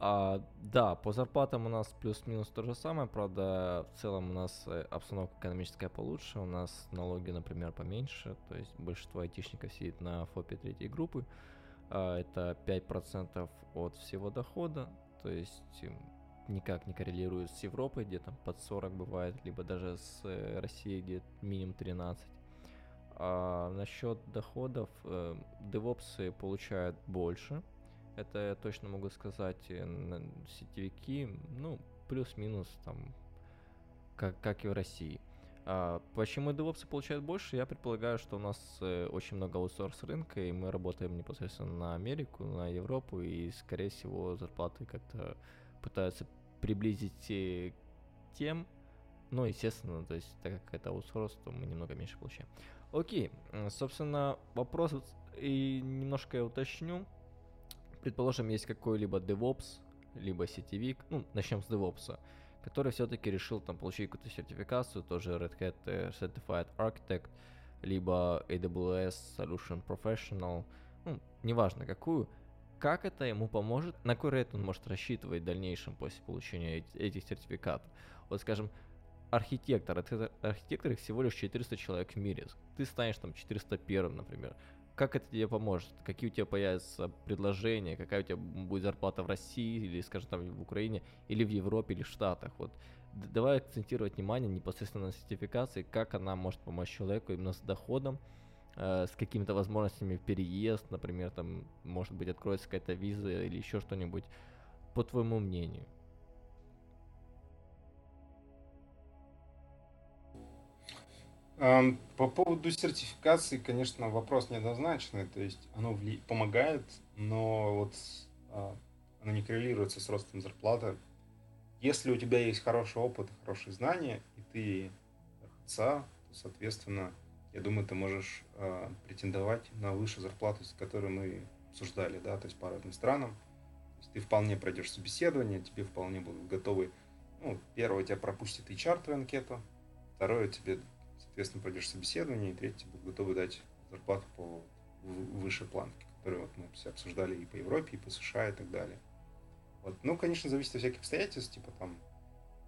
А, да, по зарплатам у нас плюс-минус то же самое, правда, в целом у нас э, обстановка экономическая получше, у нас налоги, например, поменьше, то есть большинство айтишников сидит на ФОПе третьей группы, а, это 5% от всего дохода, то есть никак не коррелирует с Европой, где там под 40 бывает, либо даже с э, Россией, где минимум 13. А насчет доходов, э, девопсы получают больше, это я точно могу сказать. Сетевики, ну, плюс-минус там, как, как и в России. А почему DevOps получают больше? Я предполагаю, что у нас э, очень много аутсорс рынка, и мы работаем непосредственно на Америку, на Европу, и, скорее всего, зарплаты как-то пытаются приблизить э, тем, ну, естественно, то есть, так как это аутсорс, то мы немного меньше получаем. Окей, собственно, вопрос и немножко я уточню предположим, есть какой-либо DevOps, либо сетевик, ну, начнем с DevOps, который все-таки решил там получить какую-то сертификацию, тоже Red Hat э, Certified Architect, либо AWS Solution Professional, ну, неважно какую, как это ему поможет, на какой рейд он может рассчитывать в дальнейшем после получения этих сертификатов. Вот, скажем, архитектор, архитектор их всего лишь 400 человек в мире. Ты станешь там 401, например как это тебе поможет? Какие у тебя появятся предложения? Какая у тебя будет зарплата в России или, скажем, там в Украине, или в Европе, или в Штатах? Вот давай акцентировать внимание непосредственно на сертификации, как она может помочь человеку именно с доходом, э, с какими-то возможностями переезд, например, там, может быть, откроется какая-то виза или еще что-нибудь, по твоему мнению. По поводу сертификации, конечно, вопрос неоднозначный. То есть оно вли... помогает, но вот а, оно не коррелируется с ростом зарплаты. Если у тебя есть хороший опыт, хорошие знания, и ты РХЦ, то, соответственно, я думаю, ты можешь э, претендовать на высшую зарплату, которую мы обсуждали, да, то есть по разным странам. То есть ты вполне пройдешь собеседование, тебе вполне будут готовы, ну, первое, тебя пропустит HR твою анкету, второе, тебе соответственно, пройдешь собеседование, и третий будут готовы дать зарплату по выше планки, которые вот мы все обсуждали и по Европе, и по США, и так далее. Вот. Ну, конечно, зависит от всяких обстоятельств, типа там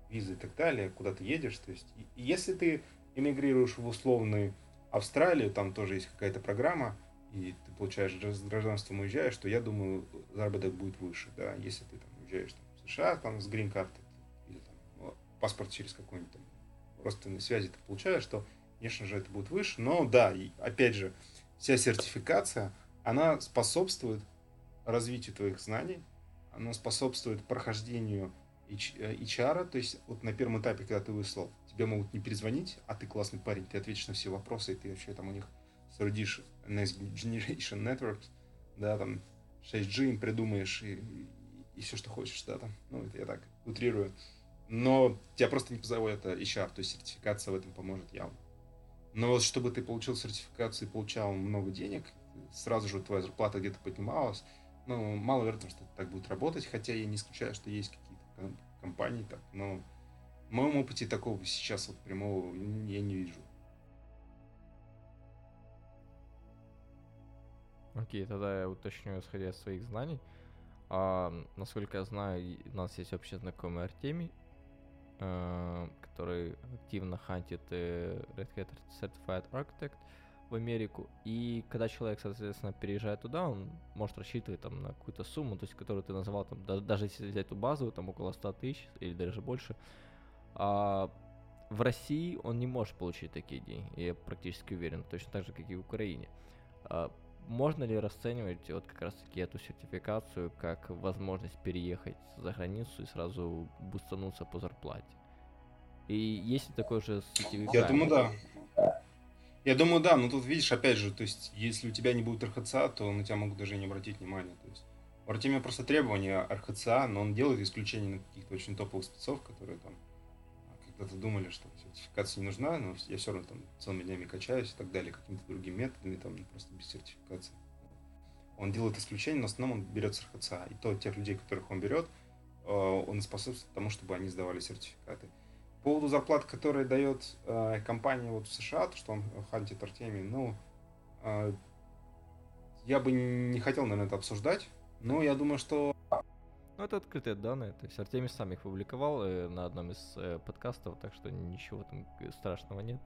визы и так далее, куда ты едешь. То есть, если ты эмигрируешь в условную Австралию, там тоже есть какая-то программа, и ты получаешь гражданство, уезжаешь, то я думаю, заработок будет выше, да, если ты там уезжаешь там, в США, там с грин-картой, или там ну, паспорт через какой-нибудь там родственные связи ты получаешь, то, конечно же, это будет выше. Но да, и, опять же, вся сертификация, она способствует развитию твоих знаний, она способствует прохождению HR, э, то есть вот на первом этапе, когда ты выслал, тебе могут не перезвонить, а ты классный парень, ты ответишь на все вопросы, и ты вообще там у них соорудишь Next Generation Networks, да, там 6G им придумаешь и, и, и все, что хочешь, да, там, ну, это я так утрирую но тебя просто не позовут это HR, то есть сертификация в этом поможет явно. Но вот чтобы ты получил сертификацию и получал много денег, сразу же твоя зарплата где-то поднималась, ну, маловероятно, что так будет работать, хотя я не исключаю, что есть какие-то компании так, но в моем опыте такого сейчас вот прямого я не вижу. Окей, okay, тогда я уточню, исходя из своих знаний. А, насколько я знаю, у нас есть вообще знакомый Артемий, который активно хантит э, Red Hat Certified Architect в Америку. И когда человек, соответственно, переезжает туда, он может рассчитывать там на какую-то сумму, то есть которую ты назвал, там, да, даже если взять эту базовую, там около 100 тысяч или даже больше. А в России он не может получить такие деньги, я практически уверен, точно так же, как и в Украине. А можно ли расценивать вот как раз таки эту сертификацию как возможность переехать за границу и сразу бустануться по зарплате? И есть ли такое же сетевик? Я думаю, да. Я думаю, да, но тут видишь, опять же, то есть, если у тебя не будет РХЦА, то на тебя могут даже не обратить внимания. То есть, у Артемия просто требования РХЦА, но он делает исключение на каких-то очень топовых спецов, которые там когда-то думали, что сертификация не нужна, но я все равно там целыми днями качаюсь и так далее, какими-то другими методами, там просто без сертификации. Он делает исключение, но в основном он берет с. И то тех людей, которых он берет, э, он способствует тому, чтобы они сдавали сертификаты. По поводу зарплат, которые дает э, компания вот в США, то, что он хантит Артемий, ну, э, я бы не хотел, наверное, это обсуждать, но я думаю, что ну, это открытые данные, то есть Артемий сам их публиковал э, на одном из э, подкастов, так что ничего там страшного нет.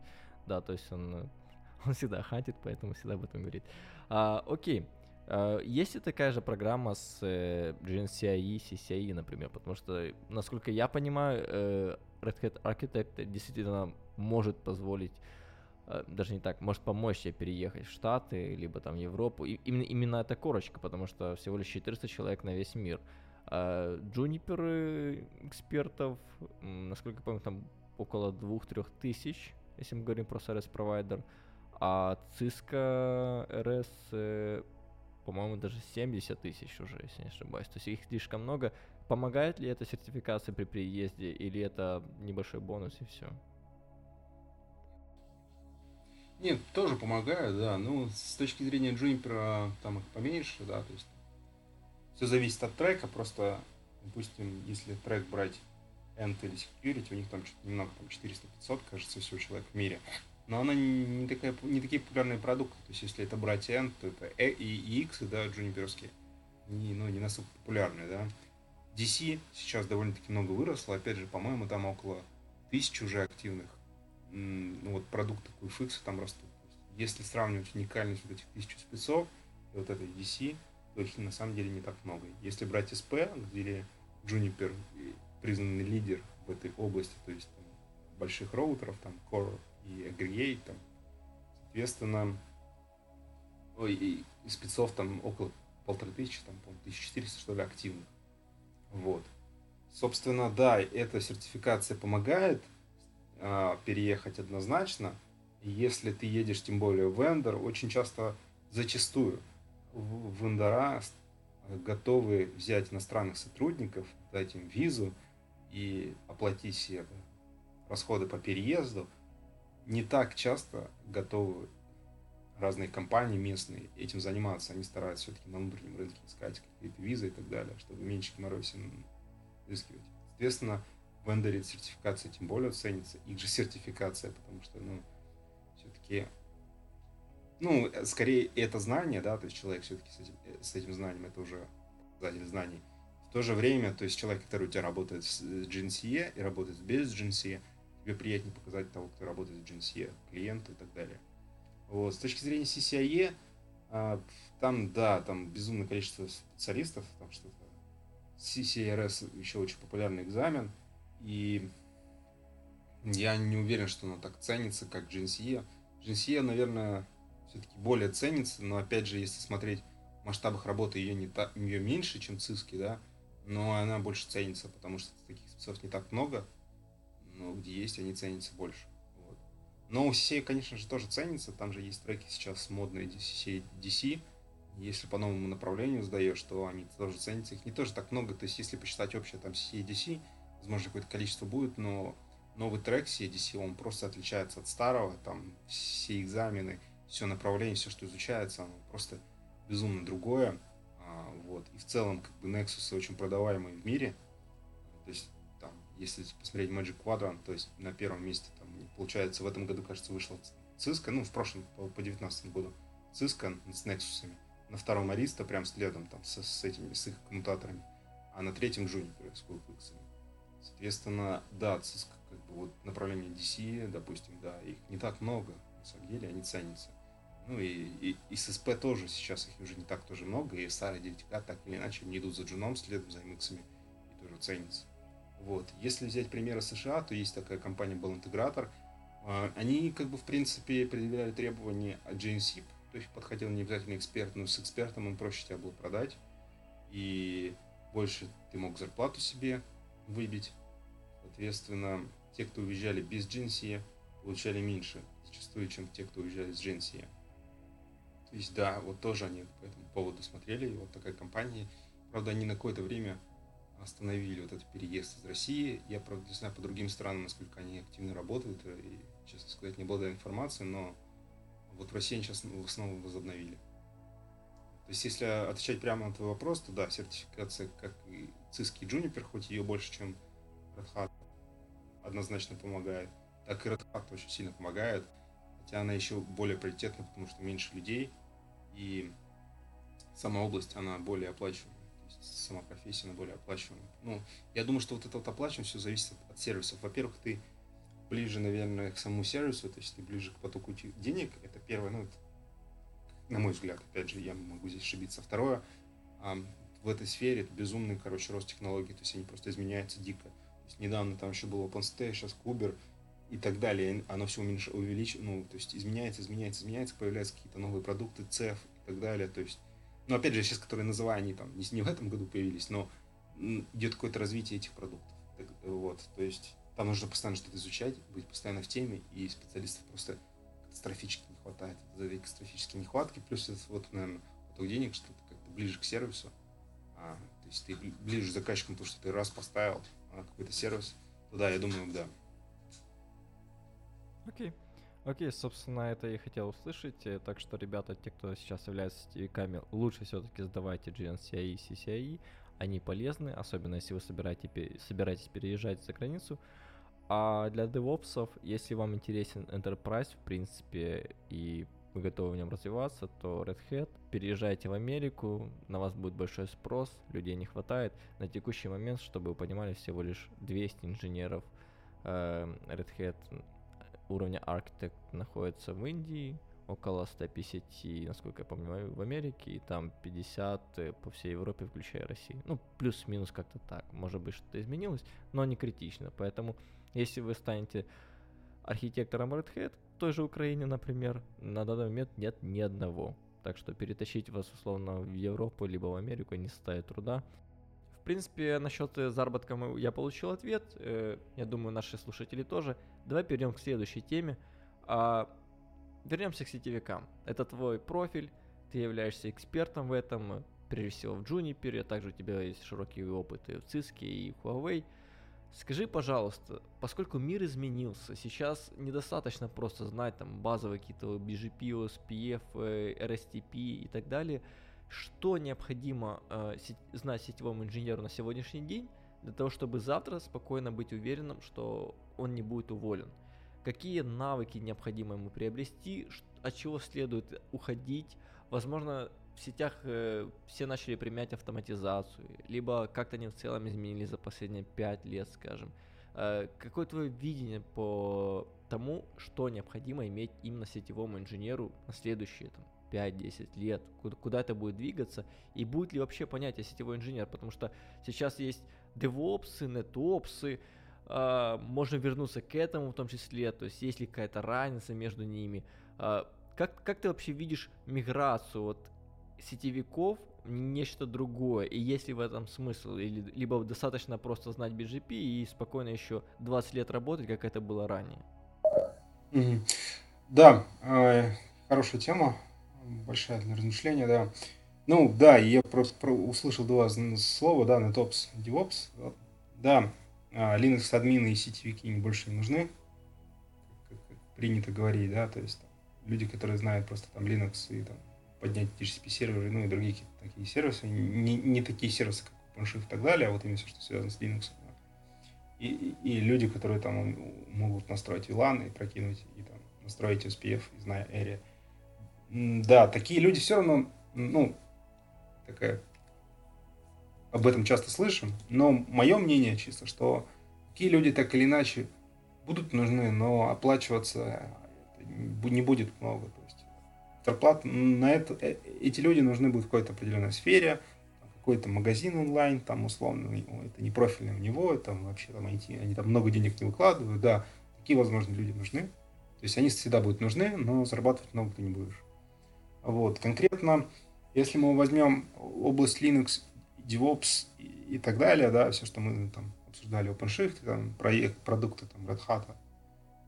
Да, то есть он, э, он всегда хантит, поэтому всегда об этом говорит. А, окей, а, есть ли такая же программа с э, GNCIE, CCIE, например? Потому что, насколько я понимаю, э, Red Hat Architect действительно может позволить э, даже не так, может помочь тебе переехать в Штаты, либо там в Европу. И именно, именно эта корочка, потому что всего лишь 400 человек на весь мир. Джунипер экспертов, насколько я помню, там около 2-3 тысяч, если мы говорим про сервис-провайдер. А Cisco RS, э, по-моему, даже 70 тысяч уже, если не ошибаюсь. То есть их слишком много. Помогает ли эта сертификация при приезде, или это небольшой бонус и все? Нет, тоже помогает, да. Ну, с точки зрения Juniper там их поменьше, да, то есть все зависит от трека, просто, допустим, если трек брать End или Security, у них там что-то немного, там 400-500, кажется, всего человек в мире. Но она не, такая, не такие популярные продукты. То есть, если это брать End, то это E и X, да, джуниперские, не, ну, не настолько популярные, да. DC сейчас довольно-таки много выросло. Опять же, по-моему, там около тысячи уже активных. Ну, вот продукты QFX там растут. Если сравнивать уникальность вот этих тысяч спецов и вот этой DC, то их на самом деле не так много. Если брать SP, где Juniper признанный лидер в этой области, то есть там, больших роутеров, там Core и Aggregate, там, соответственно, ой, и, спецов там около полторы тысячи, там, по 1400, что ли, активных. Вот. Собственно, да, эта сертификация помогает э, переехать однозначно. Если ты едешь, тем более в вендор, очень часто, зачастую, вендора готовы взять иностранных сотрудников, дать им визу и оплатить все расходы по переезду, не так часто готовы разные компании местные этим заниматься. Они стараются все-таки на внутреннем рынке искать какие-то визы и так далее, чтобы меньше геморрой изыскивать. Соответственно, вендоре сертификация тем более ценится, их же сертификация, потому что, ну, все-таки ну, скорее это знание, да, то есть человек все-таки с этим, э, с этим знанием, это уже показатель знаний. В то же время, то есть человек, который у тебя работает с GNCE и работает без GNCE, тебе приятнее показать того, кто работает с GNCE, клиенту и так далее. Вот. С точки зрения CCIE, а, там, да, там безумное количество специалистов, там что-то. CCRS еще очень популярный экзамен, и я не уверен, что оно так ценится, как GNCE. GNCE, наверное, все-таки более ценится, но опять же, если смотреть в масштабах работы, ее, не та, ее меньше, чем циски, да, но она больше ценится, потому что таких спецов не так много, но где есть, они ценятся больше. Вот. Но CCA, конечно же, тоже ценится, там же есть треки сейчас модные CCA DC, если по новому направлению сдаешь, то они тоже ценятся, их не тоже так много, то есть если посчитать общее там CCA DC, возможно, какое-то количество будет, но новый трек CDC, он просто отличается от старого, там все экзамены, все направление, все, что изучается, оно просто безумно другое. А, вот. И в целом, как бы, Nexus очень продаваемый в мире. То есть, там, если посмотреть Magic Quadrant, то есть на первом месте, там, получается, в этом году, кажется, вышла Cisco, ну, в прошлом, по, по 19 году, Cisco с Nexus. На втором Ариста, прям следом, там, с, с этими, с их коммутаторами. А на третьем Juniper с QFX. Соответственно, да, Cisco, как бы, вот направление DC, допустим, да, их не так много, на самом деле, они ценятся. Ну и, и, и с тоже сейчас их уже не так тоже много, и старые 9К так или иначе не идут за джуном следом, за MX и тоже ценятся. Вот. Если взять примеры США, то есть такая компания Bell Integrator. А, они как бы в принципе предъявляли требования от GNCIP, то есть подходил не обязательно эксперт, но с экспертом он проще тебя было продать. И больше ты мог зарплату себе выбить. Соответственно, те, кто уезжали без GNC, получали меньше зачастую, чем те, кто уезжали с GNC. То есть, да, вот тоже они по этому поводу смотрели, вот такая компания. Правда, они на какое-то время остановили вот этот переезд из России. Я, правда, не знаю по другим странам, насколько они активно работают, и, честно сказать, не обладаю информацией, но вот в России они сейчас основном возобновили. То есть, если отвечать прямо на твой вопрос, то да, сертификация, как и Cisco и Juniper, хоть ее больше, чем Red Hat, однозначно помогает, так и Red Hat очень сильно помогает. Хотя она еще более приоритетна, потому что меньше людей, и сама область, она более оплачиваемая. То есть сама профессия, она более оплачиваемая. Ну, я думаю, что вот это вот оплачивание все зависит от, сервисов. Во-первых, ты ближе, наверное, к самому сервису, то есть ты ближе к потоку денег, это первое, ну, это, на мой взгляд, опять же, я могу здесь ошибиться. Второе, в этой сфере это безумный, короче, рост технологий, то есть они просто изменяются дико. То есть недавно там еще был OpenStay, сейчас Kuber и так далее, оно все уменьш... увеличивается, ну, то есть изменяется, изменяется, изменяется, появляются какие-то новые продукты, CEF и так далее, то есть, ну, опять же, сейчас, которые называю, они там не, в этом году появились, но идет какое-то развитие этих продуктов, так, вот, то есть там нужно постоянно что-то изучать, быть постоянно в теме, и специалистов просто катастрофически не хватает. За катастрофические нехватки, плюс это вот, наверное, поток денег, что ты как-то ближе к сервису, а, то есть ты ближе к заказчикам, потому что ты раз поставил а, какой-то сервис, то да, я думаю, да. Окей. Окей, собственно, это я хотел услышать. Э, так что, ребята, те, кто сейчас является сетевиками, лучше все-таки сдавайте GNCI и CCI. Они полезны, особенно если вы собираете, собираетесь переезжать за границу. А для DevOps, если вам интересен Enterprise, в принципе, и вы готовы в нем развиваться, то Red Hat, переезжайте в Америку, на вас будет большой спрос, людей не хватает. На текущий момент, чтобы вы понимали, всего лишь 200 инженеров э, Red Hat уровня Architect находится в Индии, около 150, насколько я помню, в Америке, и там 50 э, по всей Европе, включая Россию. Ну, плюс-минус как-то так. Может быть, что-то изменилось, но не критично. Поэтому, если вы станете архитектором Red Hat, в той же Украине, например, на данный момент нет ни одного. Так что перетащить вас условно в Европу либо в Америку не составит труда. Принципе, насчет заработка я получил ответ. Э, я думаю, наши слушатели тоже. Давай перейдем к следующей теме. А, вернемся к сетевикам. Это твой профиль, ты являешься экспертом в этом, прежде всего в Juniper, а также у тебя есть широкий опыт и в Cisco, и в Huawei. Скажи, пожалуйста, поскольку мир изменился, сейчас недостаточно просто знать там базовые какие-то BGP, OSPF, RSTP и так далее, что необходимо э, знать сетевому инженеру на сегодняшний день для того, чтобы завтра спокойно быть уверенным, что он не будет уволен? какие навыки необходимо ему приобрести, от чего следует уходить. Возможно, в сетях э, все начали применять автоматизацию, либо как-то они в целом изменились за последние 5 лет, скажем. Э, какое твое видение по тому, что необходимо иметь именно сетевому инженеру на следующие там, 5-10 лет, куда, это будет двигаться, и будет ли вообще понятие сетевой инженер, потому что сейчас есть DevOps, NetOps, э, можно вернуться к этому в том числе, то есть есть ли какая-то разница между ними. Э, как, как ты вообще видишь миграцию от сетевиков нечто другое, и есть ли в этом смысл, или, либо достаточно просто знать BGP и спокойно еще 20 лет работать, как это было ранее? Да, э, хорошая тема, большая для размышления, да. Ну, да, я просто про, услышал два слова, да, NetOps, DevOps. Да, а, Linux админы и сетевики не больше не нужны, как, принято говорить, да, то есть там, люди, которые знают просто там Linux и там поднять DHCP серверы, ну и другие такие сервисы, не, не такие сервисы, как OpenShift и так далее, а вот именно все, что связано с Linux. Да. И, и, и люди, которые там могут настроить VLAN и прокинуть, и там настроить SPF, зная Area. Да, такие люди все равно, ну, такая об этом часто слышим, но мое мнение чисто, что такие люди так или иначе будут нужны, но оплачиваться не будет много. То есть зарплат на это, э, эти люди нужны будут в какой-то определенной сфере, какой-то магазин онлайн, там условно, это не профильный у него, это вообще там IT, они там много денег не выкладывают, да, такие, возможно, люди нужны. То есть они всегда будут нужны, но зарабатывать много ты не будешь. Вот, конкретно, если мы возьмем область Linux DevOps и, так далее, да, все, что мы там обсуждали, OpenShift, там, проект, продукты там, Red Hat,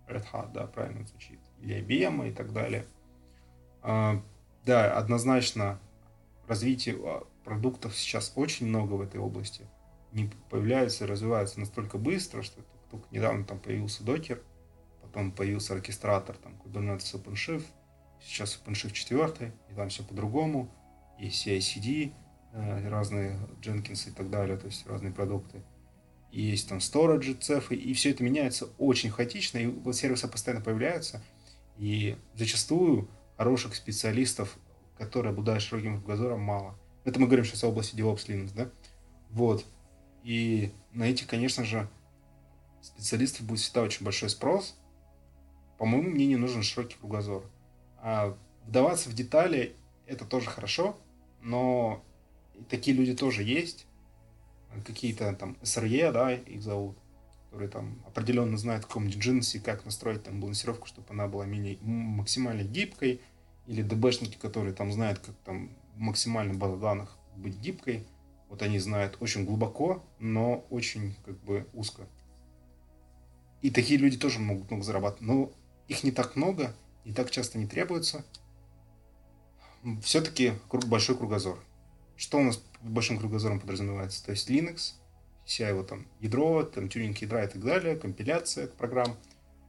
Red Hat, да, правильно звучит, или IBM и так далее. А, да, однозначно развитие а, продуктов сейчас очень много в этой области. Не появляются, развиваются настолько быстро, что только недавно там появился Docker, потом появился оркестратор, там, Kubernetes OpenShift, сейчас OpenShift 4, и там все по-другому, есть CI-CD, Э, разные Jenkins и так далее, то есть разные продукты. есть там storage, цефы, и все это меняется очень хаотично, и сервисы постоянно появляются, и зачастую хороших специалистов, которые обладают широким кругозором, мало. Это мы говорим сейчас о области DevOps Linux, да? Вот. И на этих, конечно же, специалистов будет всегда очень большой спрос. По моему мнению, нужен широкий кругозор. А вдаваться в детали это тоже хорошо, но такие люди тоже есть. Какие-то там SRE, да, их зовут, которые там определенно знают в каком джинсе, как настроить там балансировку, чтобы она была менее, максимально гибкой, или ДБшники, которые там знают, как там максимально база данных быть гибкой. Вот они знают очень глубоко, но очень как бы узко. И такие люди тоже могут много зарабатывать. Но их не так много, не так часто не требуется. Все-таки большой кругозор. Что у нас большим кругозором подразумевается? То есть Linux, вся его там ядро, там тюнинг ядра и так далее, компиляция программ.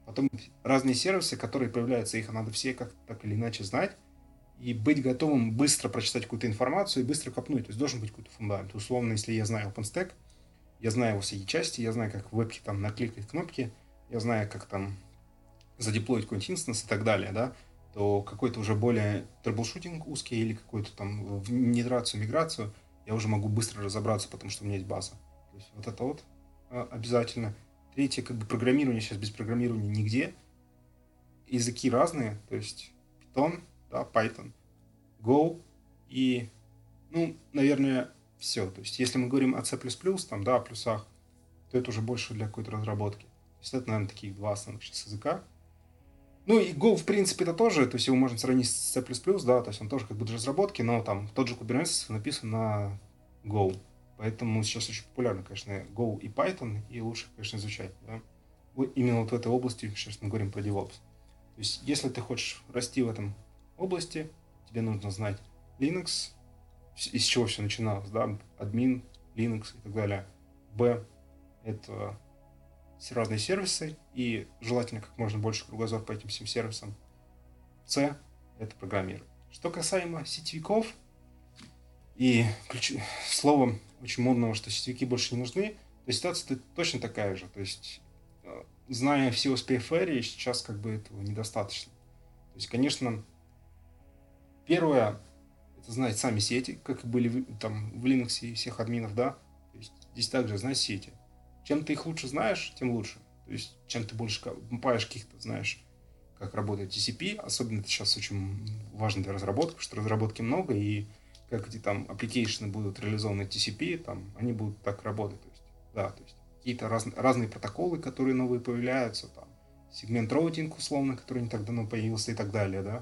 Потом разные сервисы, которые появляются, их надо все как так или иначе знать и быть готовым быстро прочитать какую-то информацию и быстро копнуть. То есть должен быть какой-то фундамент. Условно, если я знаю OpenStack, я знаю его все части, я знаю, как в вебке там накликать кнопки, я знаю, как там задеплоить какой-нибудь instance и так далее, да, то какой-то уже более troubleshooting узкий или какую-то там внедрацию, миграцию, я уже могу быстро разобраться, потому что у меня есть база. То есть вот это вот а, обязательно. Третье, как бы программирование сейчас без программирования нигде. Языки разные, то есть Python, да, Python, Go и, ну, наверное, все. То есть, если мы говорим о C++, там, да, о плюсах, то это уже больше для какой-то разработки. То есть, это, наверное, такие два основных сейчас языка. Ну, и Go, в принципе, это тоже, то есть, его можно сравнить с C++, да, то есть, он тоже как бы для разработки, но там тот же Kubernetes написан на Go. Поэтому сейчас очень популярно, конечно, Go и Python, и лучше, конечно, изучать, да. Именно вот в этой области, сейчас мы говорим про DevOps. То есть, если ты хочешь расти в этом области, тебе нужно знать Linux, из чего все начиналось, да, админ, Linux и так далее. Б — это разные сервисы, и желательно как можно больше кругозор по этим всем сервисам. С — это программирование. Что касаемо сетевиков, и ключ... слово очень модного, что сетевики больше не нужны, то ситуация точно такая же. То есть, э, зная все успехи сейчас как бы этого недостаточно. То есть, конечно, Первое, это знать сами сети, как были там в Linux и всех админов, да. То есть здесь также знать сети. Чем ты их лучше знаешь, тем лучше. То есть чем ты больше компаешь каких-то, знаешь, как работает TCP, особенно это сейчас очень важно для разработки, потому что разработки много, и как эти там application будут реализованы TCP, там, они будут так работать. То есть, да, то есть какие-то раз, разные протоколы, которые новые появляются, там, сегмент роутинг условно, который не так давно появился и так далее, да.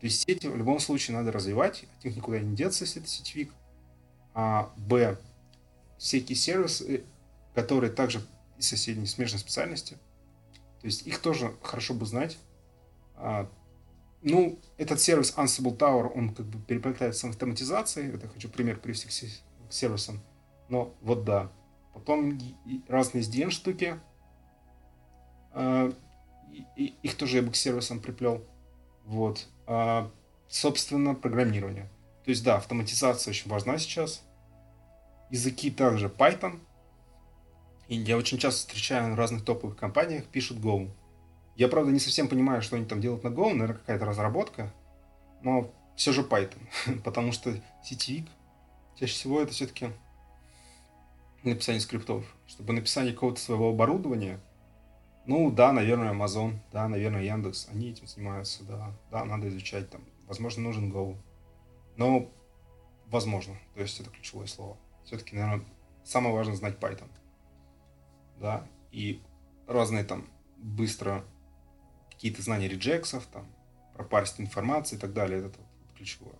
То есть сети в любом случае надо развивать, от них никуда не деться, если это сетевик. А Б, всякие сервисы, которые также из соседней смежной специальности, то есть их тоже хорошо бы знать. А, ну, этот сервис Ansible Tower, он как бы переплетается с автоматизацией. Это хочу пример привести к сервисам. Но вот да. Потом разные SDN штуки. А, их тоже я бы к сервисам приплел. Вот. А, собственно, программирование. То есть, да, автоматизация очень важна сейчас. Языки также Python. И я очень часто встречаю в разных топовых компаниях, пишут Go. Я, правда, не совсем понимаю, что они там делают на Go, наверное, какая-то разработка, но все же Python, потому что сетевик чаще всего это все-таки написание скриптов. Чтобы написание какого-то своего оборудования – ну, да, наверное, Amazon, да, наверное, Яндекс, они этим занимаются, да, да, надо изучать там, возможно, нужен Go, но возможно, то есть это ключевое слово. Все-таки, наверное, самое важное знать Python, да, и разные там быстро какие-то знания реджексов, там, пропарсить информацию и так далее, это вот ключевое.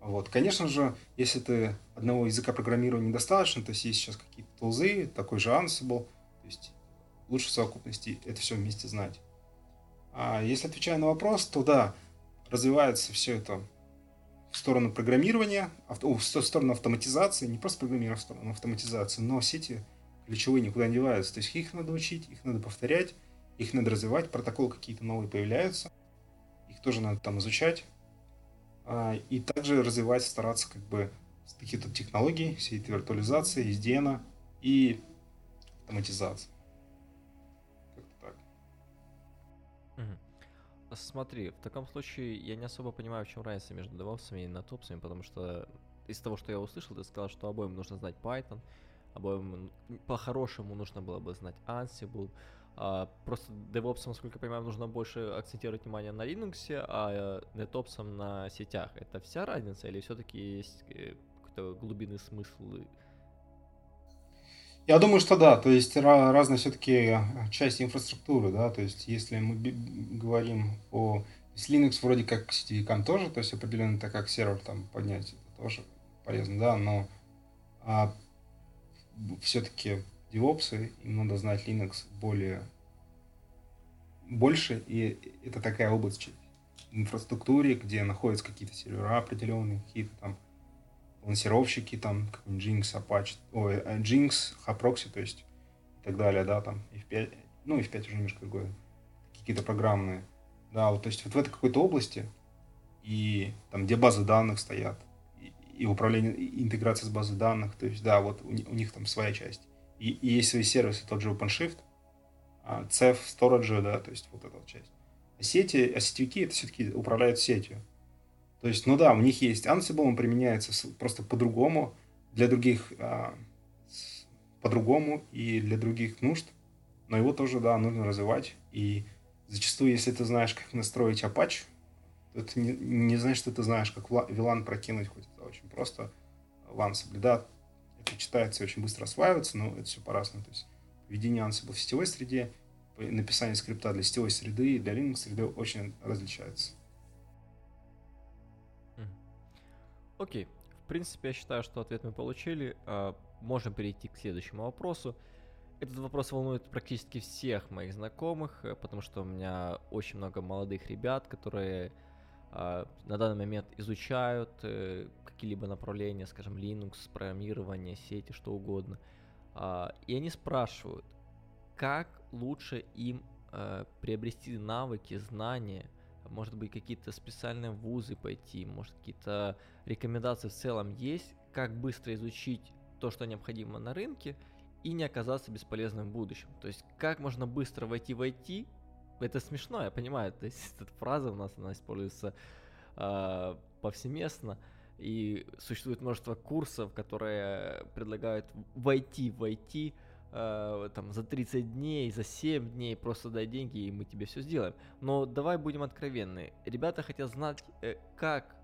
Вот. Конечно же, если ты одного языка программирования недостаточно, то есть есть сейчас какие-то тулзы, такой же Ansible, то есть лучше в совокупности это все вместе знать. А если отвечая на вопрос, то да, развивается все это в сторону программирования, в сторону автоматизации, не просто программирования, а в сторону автоматизации, но сети ключевые никуда не деваются. То есть их надо учить, их надо повторять, их надо развивать, протоколы какие-то новые появляются, их тоже надо там изучать. А, и также развивать, стараться как бы с каких-то технологий, всей этой виртуализации, SDN, и автоматизация. Смотри, в таком случае я не особо понимаю, в чем разница между DevOps и NetOps, потому что из того, что я услышал, ты сказал, что обоим нужно знать Python, обоим по-хорошему нужно было бы знать Ansible. А, просто DevOps, насколько я понимаю, нужно больше акцентировать внимание на Linux, а NetOps на сетях. Это вся разница или все-таки есть э, какой-то глубинный смысл я думаю, что да, то есть разные все-таки э, части инфраструктуры, да, то есть если мы говорим о Linux вроде как сетевикам тоже, то есть определенно так как сервер там поднять, это тоже полезно, да, но а, все-таки DevOps, им надо знать Linux более больше, и это такая область инфраструктуре, где находятся какие-то сервера определенные, какие-то там лансировщики, там, как Jinx, Apache, ой, э, Jinx, Haproxy, то есть, и так далее, да, там, F5, ну, F5 уже немножко другое, какие-то программные, да, вот, то есть, вот в этой какой-то области, и там, где базы данных стоят, и, управление, и интеграция с базой данных, то есть, да, вот у, у них там своя часть. И, и есть свои сервисы, тот же OpenShift, а, CEF, Storage, да, то есть, вот эта вот часть. А сети, а сетевики, это все-таки управляют сетью. То есть, ну да, у них есть Ansible, он применяется просто по-другому, для других а, по-другому и для других нужд, но его тоже, да, нужно развивать. И зачастую, если ты знаешь, как настроить Apache, то это не, не значит, что ты знаешь, как VLAN прокинуть, хоть это очень просто. Ansible, да, это читается и очень быстро осваивается, но это все по-разному. То есть введение Ansible в сетевой среде, написание скрипта для сетевой среды и для Linux среды очень различается. Окей. В принципе, я считаю, что ответ мы получили. А, можем перейти к следующему вопросу. Этот вопрос волнует практически всех моих знакомых, э, потому что у меня очень много молодых ребят, которые а, на данный момент изучают э, какие-либо направления, скажем, Linux, программирование, сети, что угодно. А, и они спрашивают, как лучше им э, приобрести навыки, знания – может быть, какие-то специальные вузы пойти, может, какие-то рекомендации в целом есть, как быстро изучить то, что необходимо на рынке, и не оказаться бесполезным в будущем. То есть, как можно быстро войти в IT, это смешно, я понимаю, то есть эта фраза у нас, она используется э, повсеместно, и существует множество курсов, которые предлагают войти в IT, э, там за 30 дней, за 7 дней просто дай деньги и мы тебе все сделаем. Но давай будем откровенны. Ребята хотят знать, э, как,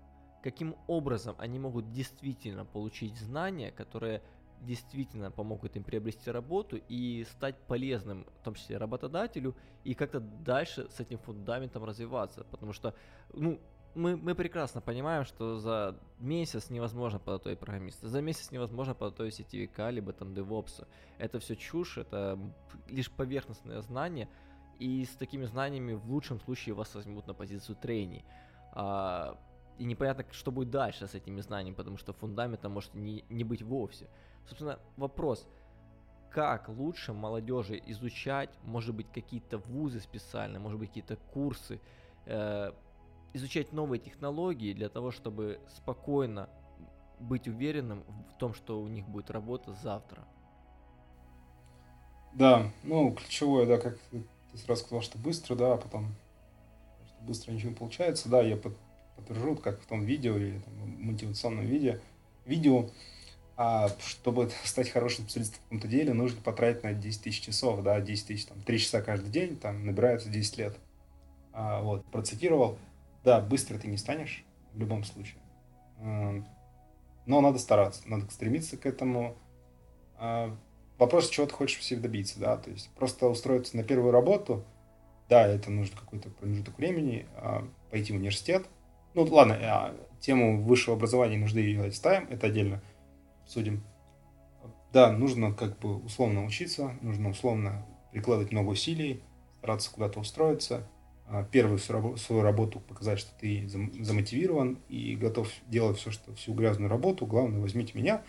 каким образом они могут действительно получить знания, которые действительно помогут им приобрести работу и стать полезным, в том числе работодателю, и как-то дальше с этим фундаментом развиваться. Потому что, ну, мы, мы прекрасно понимаем, что за месяц невозможно подготовить программиста, за месяц невозможно подготовить сетевика, либо там девопса. Это все чушь, это лишь поверхностное знание, и с такими знаниями в лучшем случае вас возьмут на позицию трейни. А, и непонятно, что будет дальше с этими знаниями, потому что фундамента может не, не быть вовсе. Собственно, вопрос, как лучше молодежи изучать, может быть, какие-то вузы специальные, может быть, какие-то курсы, э, изучать новые технологии для того, чтобы спокойно быть уверенным в том, что у них будет работа завтра. Да, ну, ключевое, да, как ты сразу сказал, что быстро, да, а потом что быстро ничего не получается. Да, я подтвержу, как в том видео или там, мотивационном видео, видео а чтобы стать хорошим специалистом в каком-то деле, нужно потратить на 10 тысяч часов, да, 10 тысяч, там, 3 часа каждый день, там, набирается 10 лет. А, вот, процитировал. Да, быстро ты не станешь в любом случае. Но надо стараться, надо стремиться к этому. А, вопрос, чего ты хочешь всех добиться, да, то есть просто устроиться на первую работу, да, это нужно какой-то промежуток времени, а, пойти в университет. Ну, ладно, а, тему высшего образования нужды ее оставим, это отдельно обсудим. Да, нужно как бы условно учиться, нужно условно прикладывать много усилий, стараться куда-то устроиться, первую свою работу показать, что ты замотивирован и готов делать все, что всю грязную работу, главное, возьмите меня,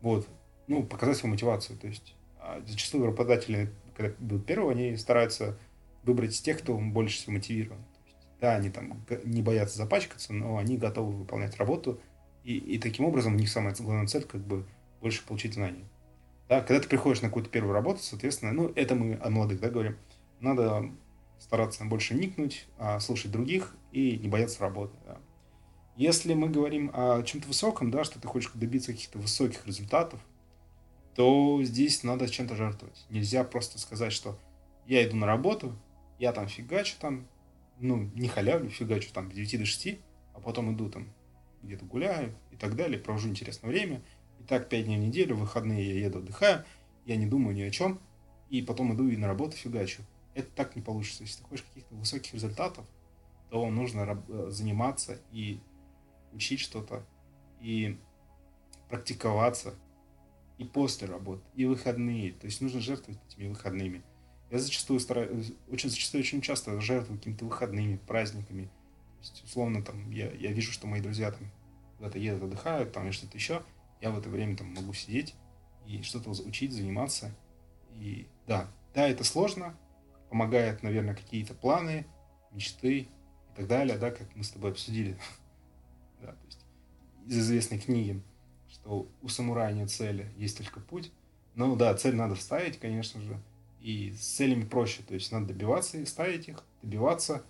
вот, ну, показать свою мотивацию, то есть а, зачастую работодатели, когда будут первые, они стараются выбрать тех, кто больше всего мотивирован. Есть, да, они там не боятся запачкаться, но они готовы выполнять работу, и, и таким образом у них самая главная цель как бы больше получить знаний. Да, когда ты приходишь на какую-то первую работу, соответственно, ну, это мы о молодых, да, говорим, надо стараться больше никнуть, а, слушать других и не бояться работы. Да. Если мы говорим о чем-то высоком, да, что ты хочешь добиться каких-то высоких результатов, то здесь надо чем-то жертвовать. Нельзя просто сказать, что я иду на работу, я там фигачу там, ну, не халявлю, фигачу там с 9 до 6, а потом иду там где-то гуляю и так далее, провожу интересное время. И так 5 дней в неделю, в выходные я еду, отдыхаю, я не думаю ни о чем, и потом иду и на работу фигачу. Это так не получится. Если ты хочешь каких-то высоких результатов, то нужно э, заниматься и учить что-то, и практиковаться, и после работы, и выходные. То есть нужно жертвовать этими выходными. Я зачастую стараюсь, очень зачастую очень часто жертвую какими-то выходными, праздниками. То есть, условно, там, я, я вижу, что мои друзья там куда-то едут, отдыхают, там, и что-то еще. Я в это время там могу сидеть и что-то учить, заниматься. И да, да, это сложно, помогает, наверное, какие-то планы, мечты и так далее, да, как мы с тобой обсудили. да, то есть из известной книги, что у самурая нет цели, есть только путь. Ну да, цель надо вставить, конечно же, и с целями проще, то есть надо добиваться и ставить их, добиваться,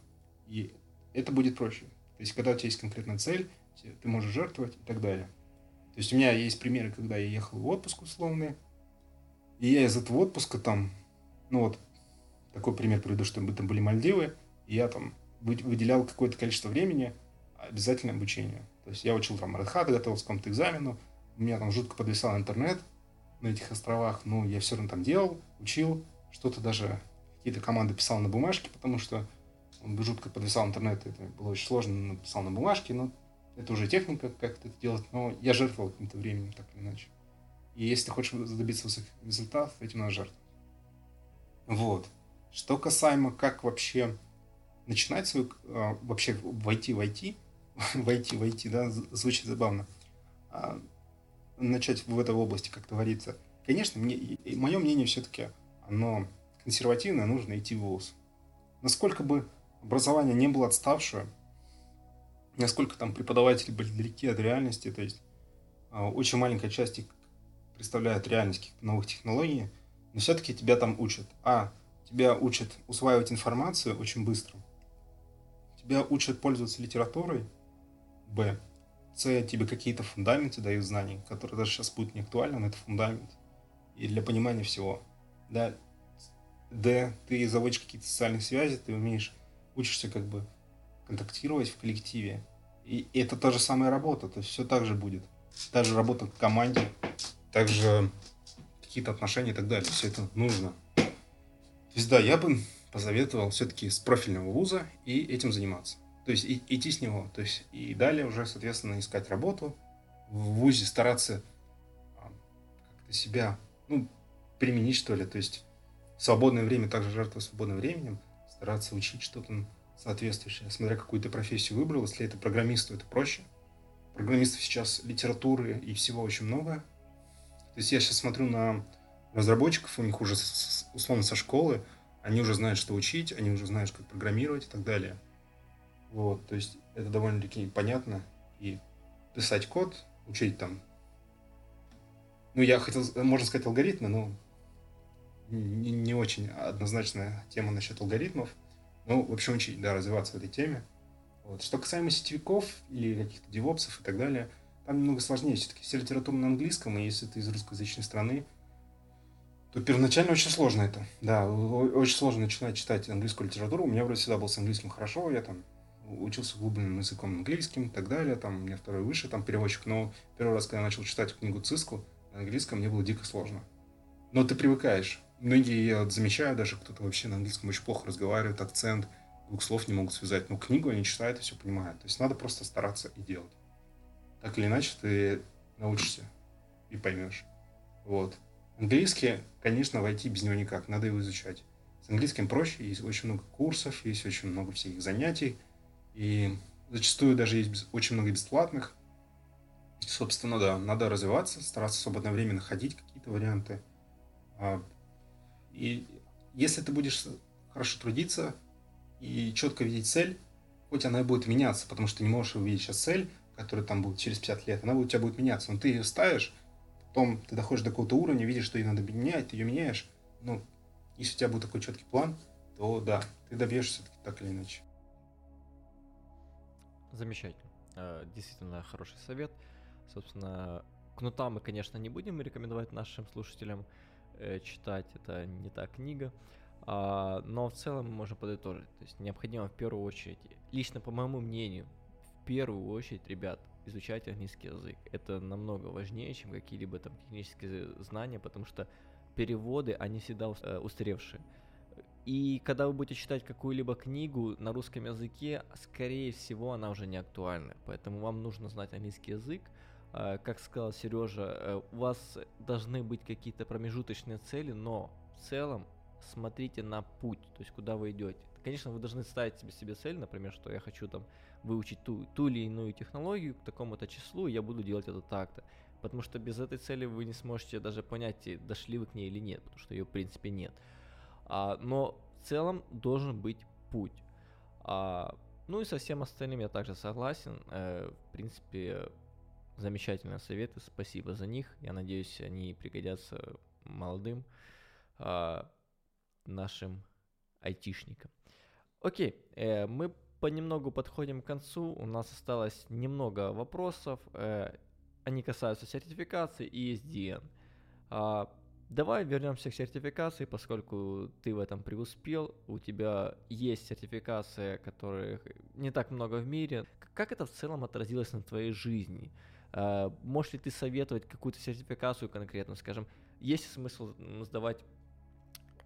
и это будет проще. То есть когда у тебя есть конкретная цель, ты можешь жертвовать и так далее. То есть у меня есть примеры, когда я ехал в отпуск условный, и я из этого отпуска там, ну вот, такой пример приведу, что там были Мальдивы, и я там выделял какое-то количество времени обязательно обучению. То есть я учил там Red Hat, готовился к какому-то экзамену, у меня там жутко подвисал интернет на этих островах, но я все равно там делал, учил, что-то даже какие-то команды писал на бумажке, потому что он жутко подвисал интернет, это было очень сложно, написал на бумажке, но это уже техника, как это делать, но я жертвовал каким-то временем, так или иначе. И если ты хочешь добиться высоких результатов, этим надо жертвовать. Вот. Что касаемо, как вообще начинать свою, а, вообще войти войти в IT, да, звучит забавно, а, начать в этой области, как говорится. Конечно, мне, мое мнение все-таки, оно консервативное, нужно идти в ВУЗ. Насколько бы образование не было отставшее, насколько там преподаватели были далеки от реальности, то есть а, очень маленькая часть их представляет реальность каких-то новых технологий, но все-таки тебя там учат. А, тебя учат усваивать информацию очень быстро. Тебя учат пользоваться литературой. Б. С. Тебе какие-то фундаменты дают знаний, которые даже сейчас будут не актуальны, но это фундамент. И для понимания всего. Да. Д. Ты заводишь какие-то социальные связи, ты умеешь, учишься как бы контактировать в коллективе. И это та же самая работа, то есть все так же будет. Та же работа в команде, также какие-то отношения и так далее. Все это нужно. То есть, да, я бы посоветовал все-таки с профильного вуза и этим заниматься. То есть и, идти с него. То есть и далее уже, соответственно, искать работу. В вузе стараться а, как-то себя, ну, применить, что ли. То есть свободное время, также жертва свободным временем, стараться учить что-то соответствующее. Смотря какую ты профессию выбрал, если это программист, то это проще. Программистов сейчас литературы и всего очень много. То есть я сейчас смотрю на разработчиков, у них уже условно со школы, они уже знают, что учить, они уже знают, как программировать и так далее. Вот, то есть это довольно-таки понятно. И писать код, учить там. Ну, я хотел, можно сказать, алгоритмы, но не, не очень однозначная тема насчет алгоритмов. Ну, в общем, учить, да, развиваться в этой теме. Вот. Что касаемо сетевиков или каких-то девопсов и так далее, там немного сложнее. Все-таки вся литература на английском, и если ты из русскоязычной страны, первоначально очень сложно это. Да, очень сложно начинать читать английскую литературу. У меня вроде всегда был с английским хорошо, я там учился глубинным языком английским и так далее, там у меня второй выше, там переводчик, но первый раз, когда я начал читать книгу Циску на английском, мне было дико сложно. Но ты привыкаешь. Многие, я вот замечаю, даже кто-то вообще на английском очень плохо разговаривает, акцент, двух слов не могут связать, но книгу они читают и все понимают. То есть надо просто стараться и делать так или иначе ты научишься и поймешь. Вот. Английский, конечно, войти без него никак, надо его изучать. С английским проще, есть очень много курсов, есть очень много всяких занятий, и зачастую даже есть очень много бесплатных. Собственно, да, надо развиваться, стараться свободное время находить какие-то варианты. А, и если ты будешь хорошо трудиться и четко видеть цель, хоть она и будет меняться, потому что ты не можешь увидеть сейчас цель, которая там будет через 50 лет, она у тебя будет меняться. Но ты ее ставишь, потом ты доходишь до какого-то уровня, видишь, что ее надо менять, ты ее меняешь. Ну, если у тебя будет такой четкий план, то да, ты добьешься так или иначе. Замечательно. Э, действительно хороший совет. Собственно, кнута мы, конечно, не будем рекомендовать нашим слушателям э, читать. Это не та книга. А, но в целом мы можем подытожить. То есть необходимо в первую очередь, лично по моему мнению, в первую очередь, ребят, изучать английский язык. Это намного важнее, чем какие-либо там технические знания, потому что переводы, они всегда э, устаревшие. И когда вы будете читать какую-либо книгу на русском языке, скорее всего, она уже не актуальна. Поэтому вам нужно знать английский язык. Э, как сказал Сережа, э, у вас должны быть какие-то промежуточные цели, но в целом смотрите на путь, то есть куда вы идете. Конечно, вы должны ставить себе, себе цель, например, что я хочу там выучить ту, ту или иную технологию к такому-то числу, и я буду делать это так-то. Потому что без этой цели вы не сможете даже понять, дошли вы к ней или нет, потому что ее в принципе нет. А, но в целом должен быть путь. А, ну и со всем остальным я также согласен. Э, в принципе, замечательные советы, спасибо за них. Я надеюсь, они пригодятся молодым а, нашим айтишникам. Окей, э, мы понемногу подходим к концу. У нас осталось немного вопросов. Э, они касаются сертификации и SDN. А, давай вернемся к сертификации, поскольку ты в этом преуспел. У тебя есть сертификация, которых не так много в мире. Как это в целом отразилось на твоей жизни? А, можешь ли ты советовать какую-то сертификацию конкретно? Скажем, есть смысл сдавать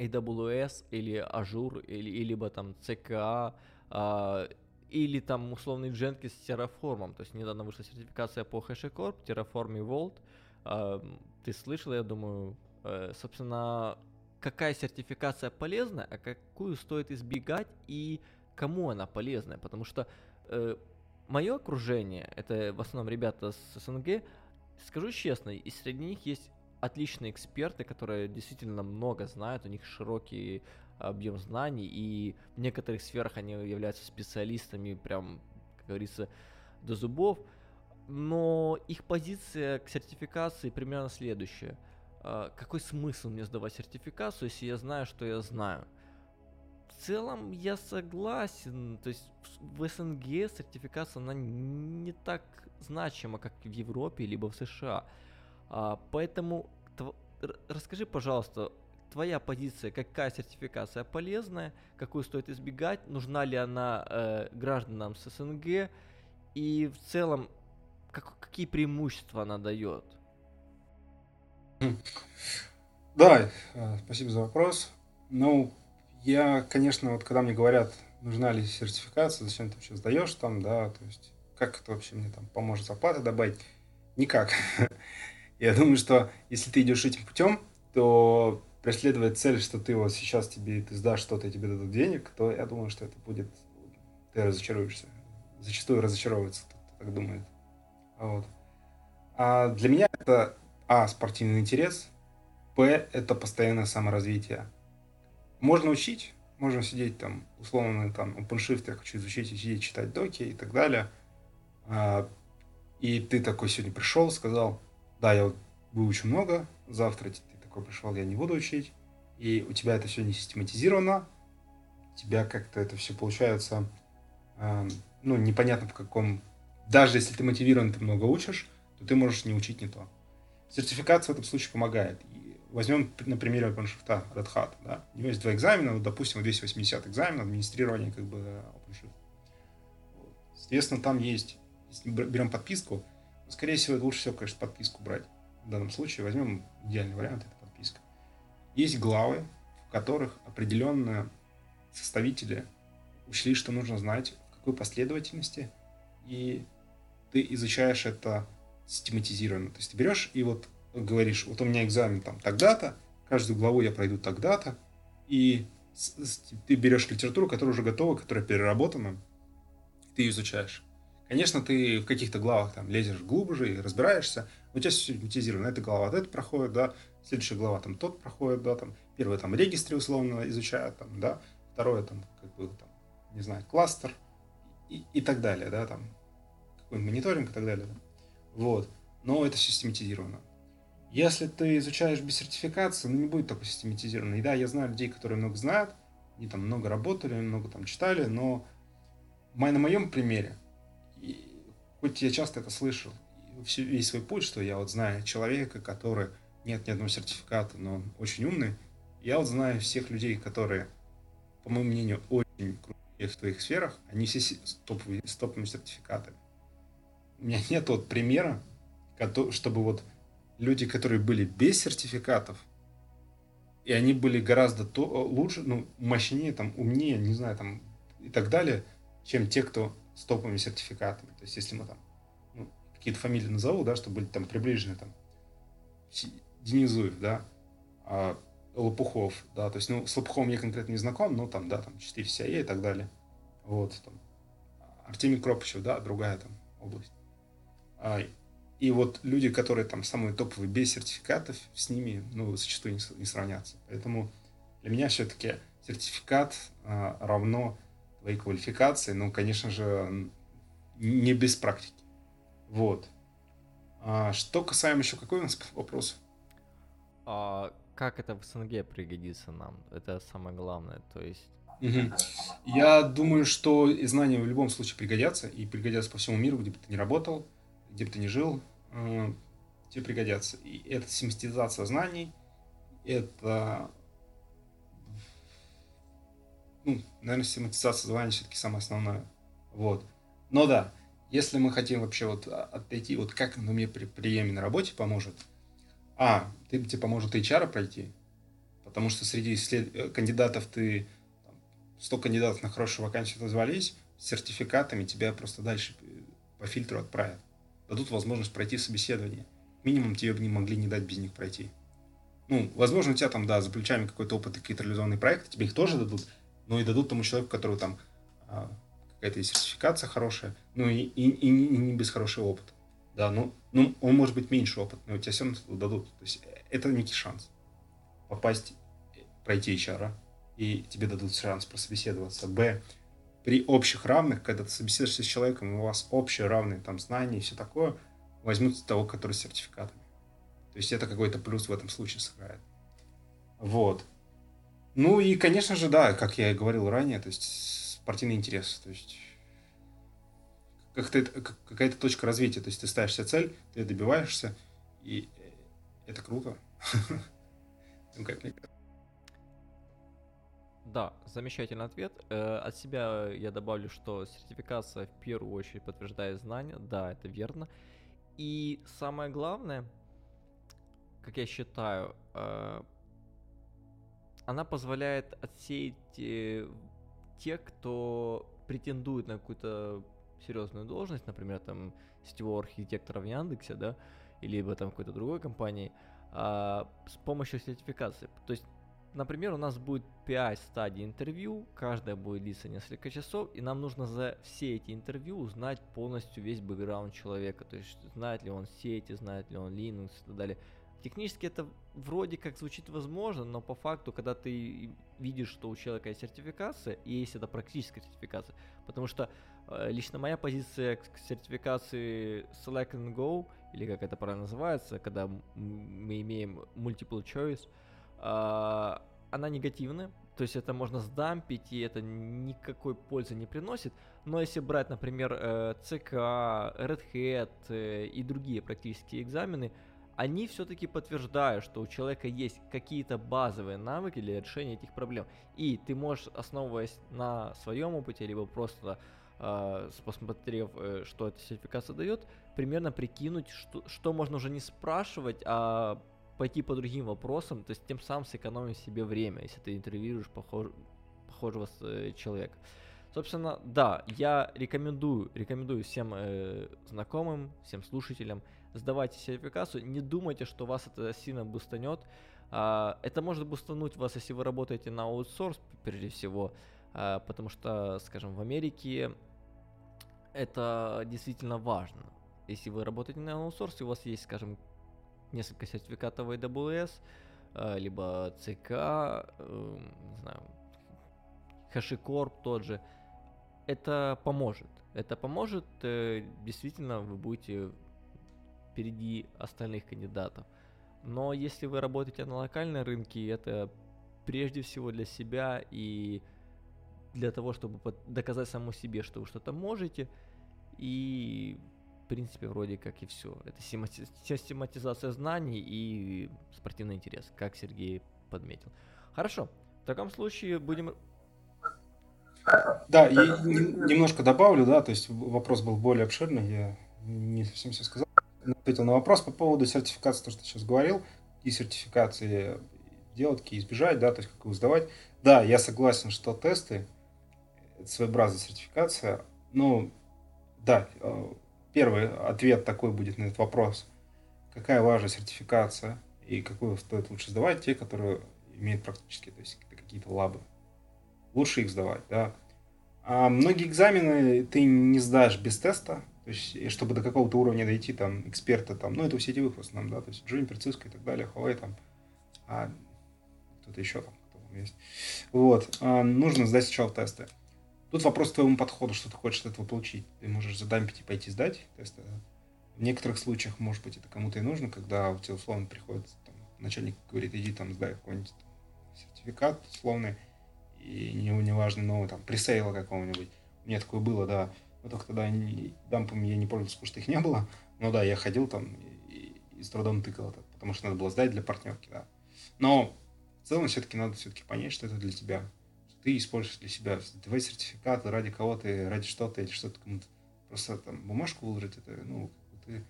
AWS или Azure или, или либо там CKA, а, или там условный Jenkins с Terraform. То есть недавно вышла сертификация по HashiCorp, Terraform и Vault. А, ты слышал, я думаю, э, собственно, какая сертификация полезна, а какую стоит избегать и кому она полезная. Потому что э, мое окружение, это в основном ребята с СНГ, скажу честно, и среди них есть отличные эксперты, которые действительно много знают, у них широкий объем знаний, и в некоторых сферах они являются специалистами, прям, как говорится, до зубов. Но их позиция к сертификации примерно следующая. А, какой смысл мне сдавать сертификацию, если я знаю, что я знаю? В целом я согласен, то есть в СНГ сертификация, она не так значима, как в Европе, либо в США. А, поэтому тв... расскажи, пожалуйста, твоя позиция, какая сертификация полезная, какую стоит избегать, нужна ли она э, гражданам с СНГ и в целом как, какие преимущества она дает? Да, э, спасибо за вопрос. Ну, я, конечно, вот когда мне говорят, нужна ли сертификация, зачем ты вообще сдаешь там, да, то есть как это вообще мне там поможет зарплаты добавить, никак. Я думаю, что если ты идешь этим путем, то преследует цель, что ты вот сейчас тебе, ты сдашь что-то, тебе дадут денег, то я думаю, что это будет, ты разочаруешься. Зачастую разочаровывается так думает. Вот. А для меня это, а, спортивный интерес, б, это постоянное саморазвитие. Можно учить, можно сидеть там, условно, там, OpenShift я хочу изучить, сидеть, читать доки и так далее. А, и ты такой сегодня пришел, сказал, да, я вот выучу много, завтра ты такой пришел, я не буду учить, и у тебя это все не систематизировано, у тебя как-то это все получается, э, ну, непонятно в каком... Даже если ты мотивирован, ты много учишь, то ты можешь не учить не то. Сертификация в этом случае помогает. И возьмем на примере OpenShift Red Hat. Да? У него есть два экзамена, вот, допустим, 280 экзамен, администрирование как бы OpenShift. Вот. Соответственно, там есть, если берем подписку, Скорее всего, лучше всего, конечно, подписку брать. В данном случае возьмем идеальный вариант, это подписка. Есть главы, в которых определенные составители учли, что нужно знать, в какой последовательности, и ты изучаешь это систематизированно. То есть ты берешь и вот говоришь, вот у меня экзамен там тогда-то, каждую главу я пройду тогда-то, и ты берешь литературу, которая уже готова, которая переработана, ты ее изучаешь. Конечно, ты в каких-то главах там лезешь глубже и разбираешься. У тебя все систематизировано. Эта глава вот это проходит, да. Следующая глава там тот проходит, да. Там первый там регистры условно изучают, там, да. Второе там как бы там, не знаю, кластер и, и так далее, да, там какой-нибудь мониторинг и так далее. Да? Вот. Но это систематизировано. Если ты изучаешь без сертификации, ну, не будет такой систематизированный. И да, я знаю людей, которые много знают, они там много работали, много там читали, но на моем примере, хоть я часто это слышал, весь свой путь, что я вот знаю человека, который нет ни одного сертификата, но он очень умный, я вот знаю всех людей, которые, по моему мнению, очень крутые в своих сферах, они все с топовыми, с топовыми сертификатами. У меня нет вот примера, чтобы вот люди, которые были без сертификатов, и они были гораздо то, лучше, ну, мощнее, там, умнее, не знаю, там, и так далее, чем те, кто с топовыми сертификатами. То есть, если мы там ну, какие-то фамилии назову, да, чтобы были там приближены, там, Денизуев, да, а Лопухов, да, то есть, ну, с Лопуховым я конкретно не знаком, но там, да, там, 4 CIA и так далее. Вот, там, Артемий Кропычев, да, другая там область. А, и вот люди, которые там самые топовые без сертификатов, с ними, ну, зачастую не, не сравнятся. Поэтому для меня все-таки сертификат а, равно твоей квалификации, ну, конечно же, не без практики. Вот. А, что касаемо еще какой у нас вопрос? А как это в СНГ пригодится нам? Это самое главное, то есть... Угу. Я думаю, что знания в любом случае пригодятся, и пригодятся по всему миру, где бы ты ни работал, где бы ты ни жил, э, тебе пригодятся. И это систематизация знаний, это ну, наверное, систематизация знаний все-таки самое основное. Вот. Но да, если мы хотим вообще вот отойти, вот как оно мне при приеме на работе поможет, а, ты, тебе поможет HR пройти, потому что среди след... Э, кандидатов ты, там, 100 кандидатов на хорошую вакансию назвались, с сертификатами тебя просто дальше э, по фильтру отправят. Дадут возможность пройти собеседование. Минимум тебе бы не могли не дать без них пройти. Ну, возможно, у тебя там, да, за плечами какой-то опыт и какие-то реализованные проекты, тебе их тоже дадут, ну и дадут тому человеку, который там а, какая-то сертификация хорошая, ну и, и, и, и не без хорошего опыта. Да, ну, ну, он может быть меньше опыт, но тебе все равно дадут. То есть э, это некий шанс попасть, пройти HR, и тебе дадут шанс прособеседоваться. Б, при общих равных, когда ты собеседуешься с человеком, у вас общие равные там знания и все такое, возьмут того, который с сертификатами. То есть это какой-то плюс в этом случае сыграет. Вот. Ну и, конечно же, да, как я и говорил ранее, то есть спортивный интерес, то есть какая-то точка развития, то есть ты ставишь себе цель, ты добиваешься, и это круто. Ну, как Да, замечательный ответ. Э, от себя я добавлю, что сертификация в первую очередь подтверждает знания. Да, это верно. И самое главное, как я считаю, э, она позволяет отсеять э, тех, кто претендует на какую-то серьезную должность, например, там сетевого архитектора в Яндексе, да, либо там какой-то другой компании, а, с помощью сертификации. То есть, например, у нас будет 5 стадий интервью, каждая будет длиться несколько часов, и нам нужно за все эти интервью узнать полностью весь бэкграунд человека, то есть знает ли он сети, знает ли он Linux и так далее. Технически это вроде как звучит возможно, но по факту, когда ты видишь, что у человека есть сертификация, и есть это практическая сертификация, потому что э, лично моя позиция к сертификации Select and Go, или как это правильно называется, когда мы имеем multiple choice, э, она негативная, то есть это можно сдампить, и это никакой пользы не приносит. Но если брать, например, э, ЦК, Red Hat э, и другие практические экзамены, они все-таки подтверждают, что у человека есть какие-то базовые навыки для решения этих проблем. И ты можешь, основываясь на своем опыте, либо просто э, посмотрев, э, что эта сертификация дает, примерно прикинуть, что, что можно уже не спрашивать, а пойти по другим вопросам, то есть тем самым сэкономить себе время, если ты интервьюируешь похож, похожего э, человека. Собственно, да, я рекомендую, рекомендую всем э, знакомым, всем слушателям сдавайте сертификацию, не думайте, что вас это сильно бустанет. А, это может бустануть вас, если вы работаете на аутсорс, прежде всего, а, потому что, скажем, в Америке это действительно важно. Если вы работаете на аутсорсе, у вас есть, скажем, несколько сертификатов AWS, а, либо ЦК, эм, не знаю, HashiCorp тот же, это поможет. Это поможет, э, действительно, вы будете впереди остальных кандидатов. Но если вы работаете на локальной рынке, это прежде всего для себя и для того, чтобы доказать самому себе, что вы что-то можете. И, в принципе, вроде как и все. Это систематизация знаний и спортивный интерес, как Сергей подметил. Хорошо. В таком случае будем... Да, и немножко добавлю, да, то есть вопрос был более обширный, я не совсем все сказал. Ответил на вопрос по поводу сертификации, то, что ты сейчас говорил, и сертификации делать, какие избежать, да, то есть как его сдавать. Да, я согласен, что тесты – это своеобразная сертификация. Ну, да, э, первый ответ такой будет на этот вопрос. Какая важная сертификация и какую стоит лучше сдавать? Те, которые имеют практически, то есть какие-то лабы. Лучше их сдавать, да. А многие экзамены ты не сдашь без теста, то есть, чтобы до какого-то уровня дойти, там, эксперта, там, ну, это у сетевых в основном, да, то есть, Juniper, Cisco и так далее, Huawei, там, а кто-то еще там, кто там есть. Вот, а, нужно сдать сначала тесты. Тут вопрос к твоему подходу, что ты хочешь от этого получить. Ты можешь за дампити пойти сдать тесты. В некоторых случаях, может быть, это кому-то и нужно, когда у тебя условно приходит там, начальник говорит, иди там сдай какой-нибудь сертификат условный, и не, неважно, новый, там, пресейла какого-нибудь. У меня такое было, да. Но только тогда не, дампами я не пользовался, потому что их не было. Но да, я ходил там и, и с трудом тыкал это, потому что надо было сдать для партнерки, да. Но в целом все-таки надо все-таки понять, что это для тебя. Ты используешь для себя твои сертификаты ради кого-то, ради что-то, или что-то кому-то. Просто там бумажку выложить, это, ну, ты,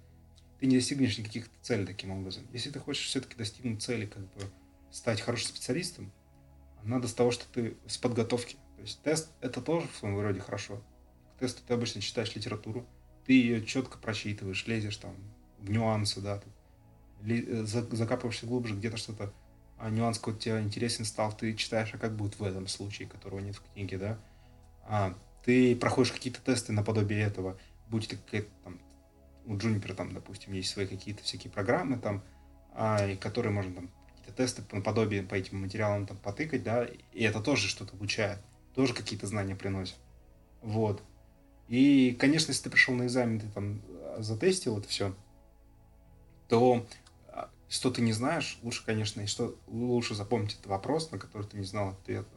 ты не достигнешь никаких целей таким образом. Если ты хочешь все-таки достигнуть цели, как бы стать хорошим специалистом, надо с того, что ты с подготовки. То есть тест это тоже в своем роде хорошо. Тесту ты обычно читаешь литературу, ты ее четко прочитываешь, лезешь там в нюансы, да, ты закапываешься глубже, где-то что-то а нюанс какой-то тебе интересен стал, ты читаешь, а как будет в этом случае, которого нет в книге, да, а, ты проходишь какие-то тесты наподобие этого, будь это какая-то там, у Juniper там, допустим, есть свои какие-то всякие программы там, а, которые можно там какие-то тесты наподобие по этим материалам там потыкать, да, и это тоже что-то обучает, тоже какие-то знания приносит. Вот. И, конечно, если ты пришел на экзамен, ты там затестил это все, то что ты не знаешь, лучше, конечно, и что лучше запомнить этот вопрос, на который ты не знал ответа,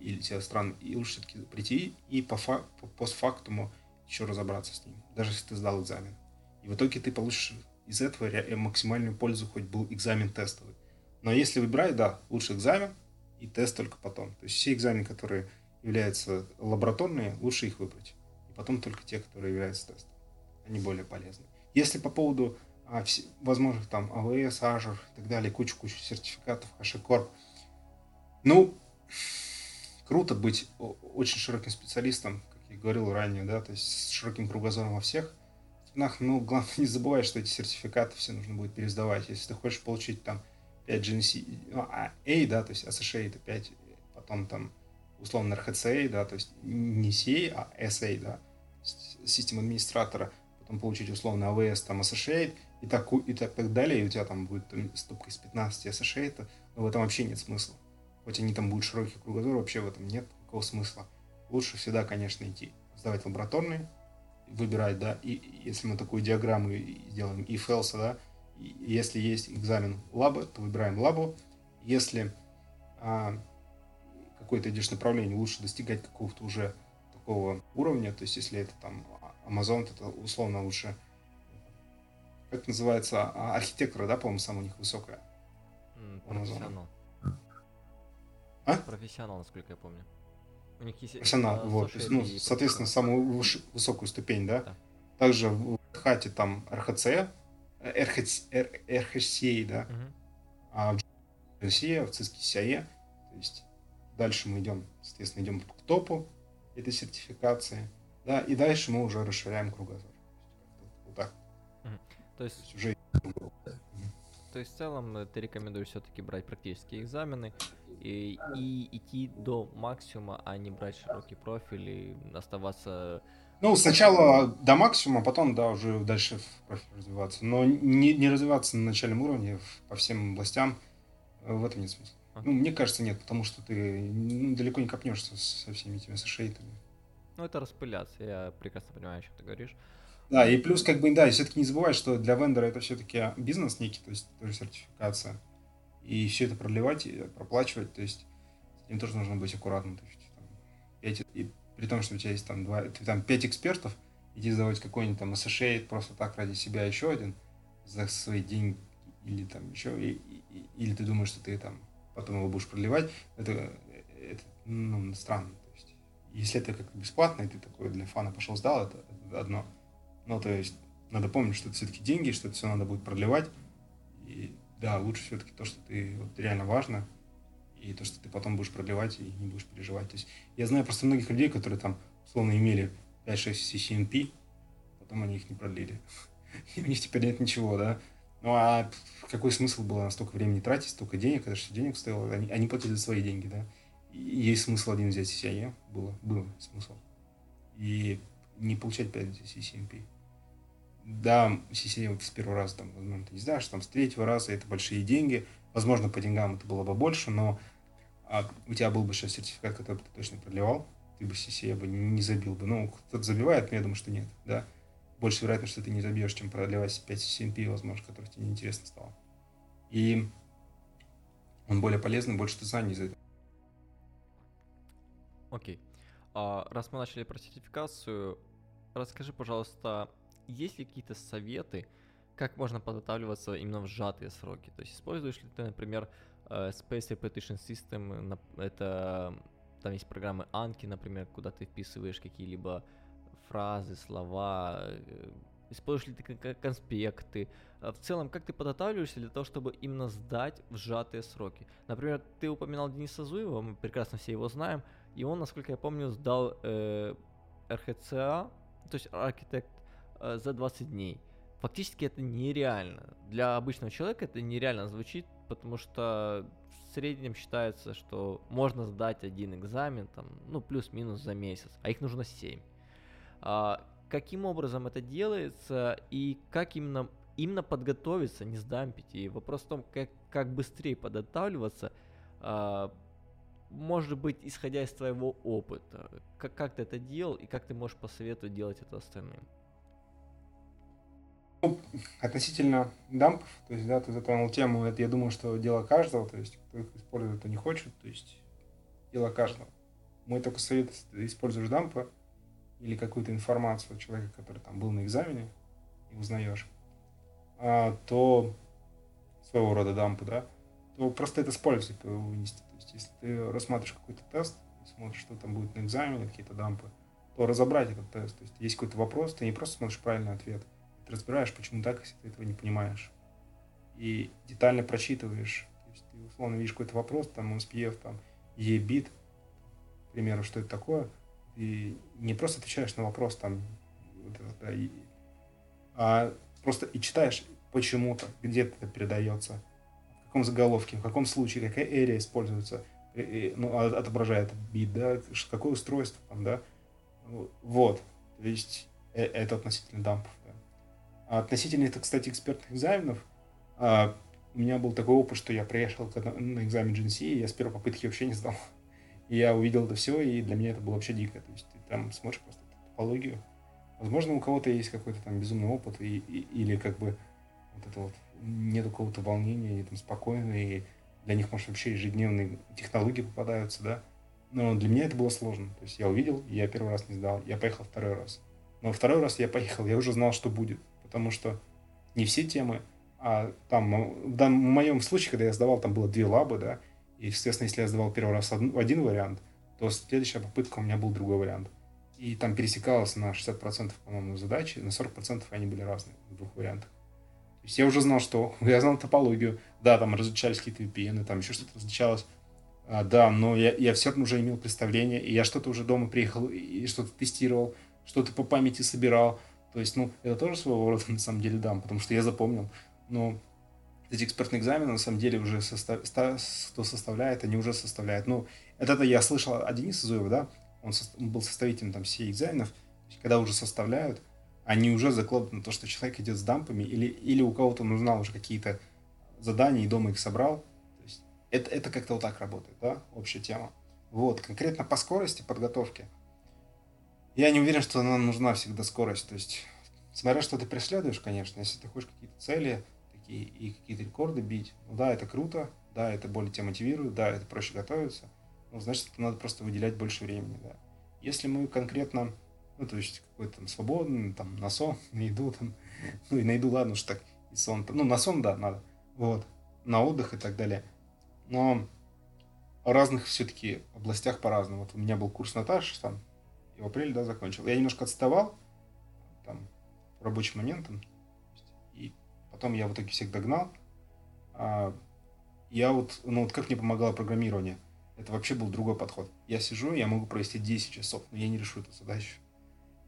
или тебе странно, и лучше все-таки прийти и по, фак, по постфактуму еще разобраться с ним, даже если ты сдал экзамен. И в итоге ты получишь из этого максимальную пользу, хоть был экзамен тестовый. Но если выбирать, да, лучше экзамен и тест только потом. То есть все экзамены, которые являются лабораторные, лучше их выбрать. И потом только те, которые являются тестом. Они более полезны. Если по поводу а, все, возможных там AWS, Azure и так далее, кучу-кучу сертификатов, HashiCorp. Ну, круто быть очень широким специалистом, как я говорил ранее, да, то есть с широким кругозором во всех странах, но главное не забывай, что эти сертификаты все нужно будет пересдавать. Если ты хочешь получить там 5 GNC, ну, а A, да, то есть SSA это 5, потом там условно RHCA, да, то есть не CA, а SA, да, система администратора, потом получить условно AWS, там Associate, и так, и так, далее, и у тебя там будет там, стопка из 15 Associate, но в этом вообще нет смысла. Хоть они там будут широкий кругозор, вообще в этом нет никакого смысла. Лучше всегда, конечно, идти, сдавать лабораторные, выбирать, да, и если мы такую диаграмму сделаем if else, да, и если есть экзамен лаба, то выбираем лабу. Если а, какое-то идешь направление, лучше достигать какого-то уже такого уровня, то есть если это там Amazon, то это условно лучше как называется, а, архитектора, да, по-моему, самая у них высокая. Профессионал. А? Профессионал, насколько я помню. У них есть... Профессионал, а, вот. есть, ну, соответственно, самую высокую ступень, да? да. Также в хате там РХЦ, РХС, да? Угу. А в России, в ЦИСКе СИАЕ. То есть дальше мы идем, соответственно, идем к топу этой сертификации, да, и дальше мы уже расширяем кругозор. Вот так. То есть уже то есть в целом э, ты рекомендуешь все-таки брать практические экзамены и, и идти до максимума, а не брать широкий профиль и оставаться. Ну, сначала до максимума, потом, да, уже дальше в профиль развиваться. Но не, не развиваться на начальном уровне по всем областям, э, в этом нет смысла. Ну, мне кажется, нет, потому что ты ну, далеко не копнешься со всеми этими сошейтами. Ну, это распыляться, я прекрасно понимаю, о чем ты говоришь. Да, и плюс, как бы, да, все-таки не забывай, что для вендора это все-таки бизнес некий, то есть тоже сертификация. И все это продлевать, и проплачивать, то есть с ним тоже нужно быть аккуратным. То есть, там, 5, и при том, что у тебя есть там, 2, там 5 экспертов, иди сдавать какой-нибудь там associate просто так ради себя еще один за свои деньги или там еще, и, и, или ты думаешь, что ты там потом его будешь продлевать, это, это ну, странно. То есть, если это как бесплатно, и ты такой для фана пошел сдал, это, это одно. Ну, то есть, надо помнить, что это все-таки деньги, что это все надо будет продлевать. И да, лучше все-таки то, что ты вот, реально важно, и то, что ты потом будешь продлевать и не будешь переживать. То есть, я знаю просто многих людей, которые там, условно, имели 5-6 CCNP, потом они их не продлили. И у них теперь нет ничего, да. Ну а какой смысл было столько времени тратить, столько денег, это что денег стоило, они, они платили за свои деньги, да. И есть смысл один взять CCIE, было, был смысл. И не получать 5 CCNP да, CCA с первого раза, там, возможно, ты не знаешь, там, с третьего раза это большие деньги, возможно, по деньгам это было бы больше, но а, у тебя был бы сейчас сертификат, который ты точно продлевал, ты бы CCA бы не забил бы. Ну, кто-то забивает, но я думаю, что нет, да. Больше вероятно, что ты не забьешь, чем продлевать 5 CCNP, возможно, который тебе неинтересно стало. И он более полезный, больше ты знаний из этого. Окей. А, раз мы начали про сертификацию, расскажи, пожалуйста, есть ли какие-то советы, как можно подготавливаться именно в сжатые сроки? То есть используешь ли ты, например, э, Space Repetition System, это там есть программы Anki, например, куда ты вписываешь какие-либо фразы, слова, э, используешь ли ты конспекты, э, в целом, как ты подготавливаешься для того, чтобы именно сдать в сжатые сроки? Например, ты упоминал Дениса Зуева, мы прекрасно все его знаем, и он, насколько я помню, сдал э, RHCA, то есть архитект э, за 20 дней. Фактически это нереально. Для обычного человека это нереально звучит, потому что в среднем считается, что можно сдать один экзамен, там, ну, плюс-минус за месяц, а их нужно 7. А, каким образом это делается и как именно, именно подготовиться, не сдампить. И вопрос в том, как, как быстрее подготавливаться, а, может быть, исходя из твоего опыта. Как, как ты это делал и как ты можешь посоветовать делать это остальным? Ну, относительно дампов, то есть, да, ты затронул тему, это, я думаю, что дело каждого, то есть, кто их использует, кто не хочет, то есть, дело каждого. Мой только совет, используешь дампы или какую-то информацию человека, который там был на экзамене, и узнаешь, а, то своего рода дампы, да, то просто это с пользой вынести. То есть, если ты рассматриваешь какой-то тест, смотришь, что там будет на экзамене, какие-то дампы, то разобрать этот тест. То есть, есть какой-то вопрос, ты не просто смотришь правильный ответ – ты разбираешь, почему так, если ты этого не понимаешь. И детально прочитываешь. То есть ты условно видишь какой-то вопрос, там SPF, там EBIT, к примеру, что это такое, и не просто отвечаешь на вопрос там, да, а просто и читаешь почему-то, где это передается, в каком заголовке, в каком случае, какая эрия используется, и, ну, а, отображает бит, да, какое устройство там, да, вот, то есть э, это относительно дампов. А относительно, это, кстати, экспертных экзаменов, а, у меня был такой опыт, что я приехал на экзамен GNC, и я с первой попытки вообще не сдал. И я увидел это все, и для меня это было вообще дико. То есть ты там смотришь просто топологию. Возможно, у кого-то есть какой-то там безумный опыт, и, и, или как бы вот это вот нет какого-то волнения, и там спокойно, и для них, может, вообще ежедневные технологии попадаются, да. Но для меня это было сложно. То есть я увидел, я первый раз не сдал, я поехал второй раз. Но второй раз я поехал, я уже знал, что будет потому что не все темы, а там, в, данном, в моем случае, когда я сдавал, там было две лабы, да, и, естественно, если я сдавал первый раз один, вариант, то следующая попытка у меня был другой вариант. И там пересекалось на 60%, по-моему, задачи, на 40% они были разные в двух вариантах. То есть я уже знал, что... Я знал топологию, да, там различались какие-то VPN, там еще что-то различалось. А, да, но я, я все равно уже имел представление, и я что-то уже дома приехал и что-то тестировал, что-то по памяти собирал. То есть, ну, это тоже своего рода, на самом деле, дам, потому что я запомнил. Но эти экспертные экзамены, на самом деле, уже состав... кто составляет, они уже составляют. Ну, это, я слышал от Дениса Зуева, да, он, со... он был составителем там всех экзаменов, когда уже составляют, они уже закладывают на то, что человек идет с дампами, или, или у кого-то он узнал уже какие-то задания и дома их собрал. То есть это, это как-то вот так работает, да, общая тема. Вот, конкретно по скорости подготовки – я не уверен, что нам нужна всегда скорость. То есть смотря что ты преследуешь, конечно, если ты хочешь какие-то цели такие и какие-то рекорды бить, ну да, это круто, да, это более тебя мотивирует, да, это проще готовиться, ну, значит, это надо просто выделять больше времени, да. Если мы конкретно, ну, то есть какой-то там свободный, там, на сон, на еду, там, ну, и на еду, ладно, уж так, и сон, ну, на сон, да, надо, вот, на отдых и так далее. Но в разных все-таки областях по-разному. Вот у меня был курс Наташи, там, и в апреле, да, закончил. Я немножко отставал, там, в рабочий момент, там, и потом я в итоге всех догнал. А, я вот, ну вот как мне помогало программирование? Это вообще был другой подход. Я сижу, я могу провести 10 часов, но я не решу эту задачу.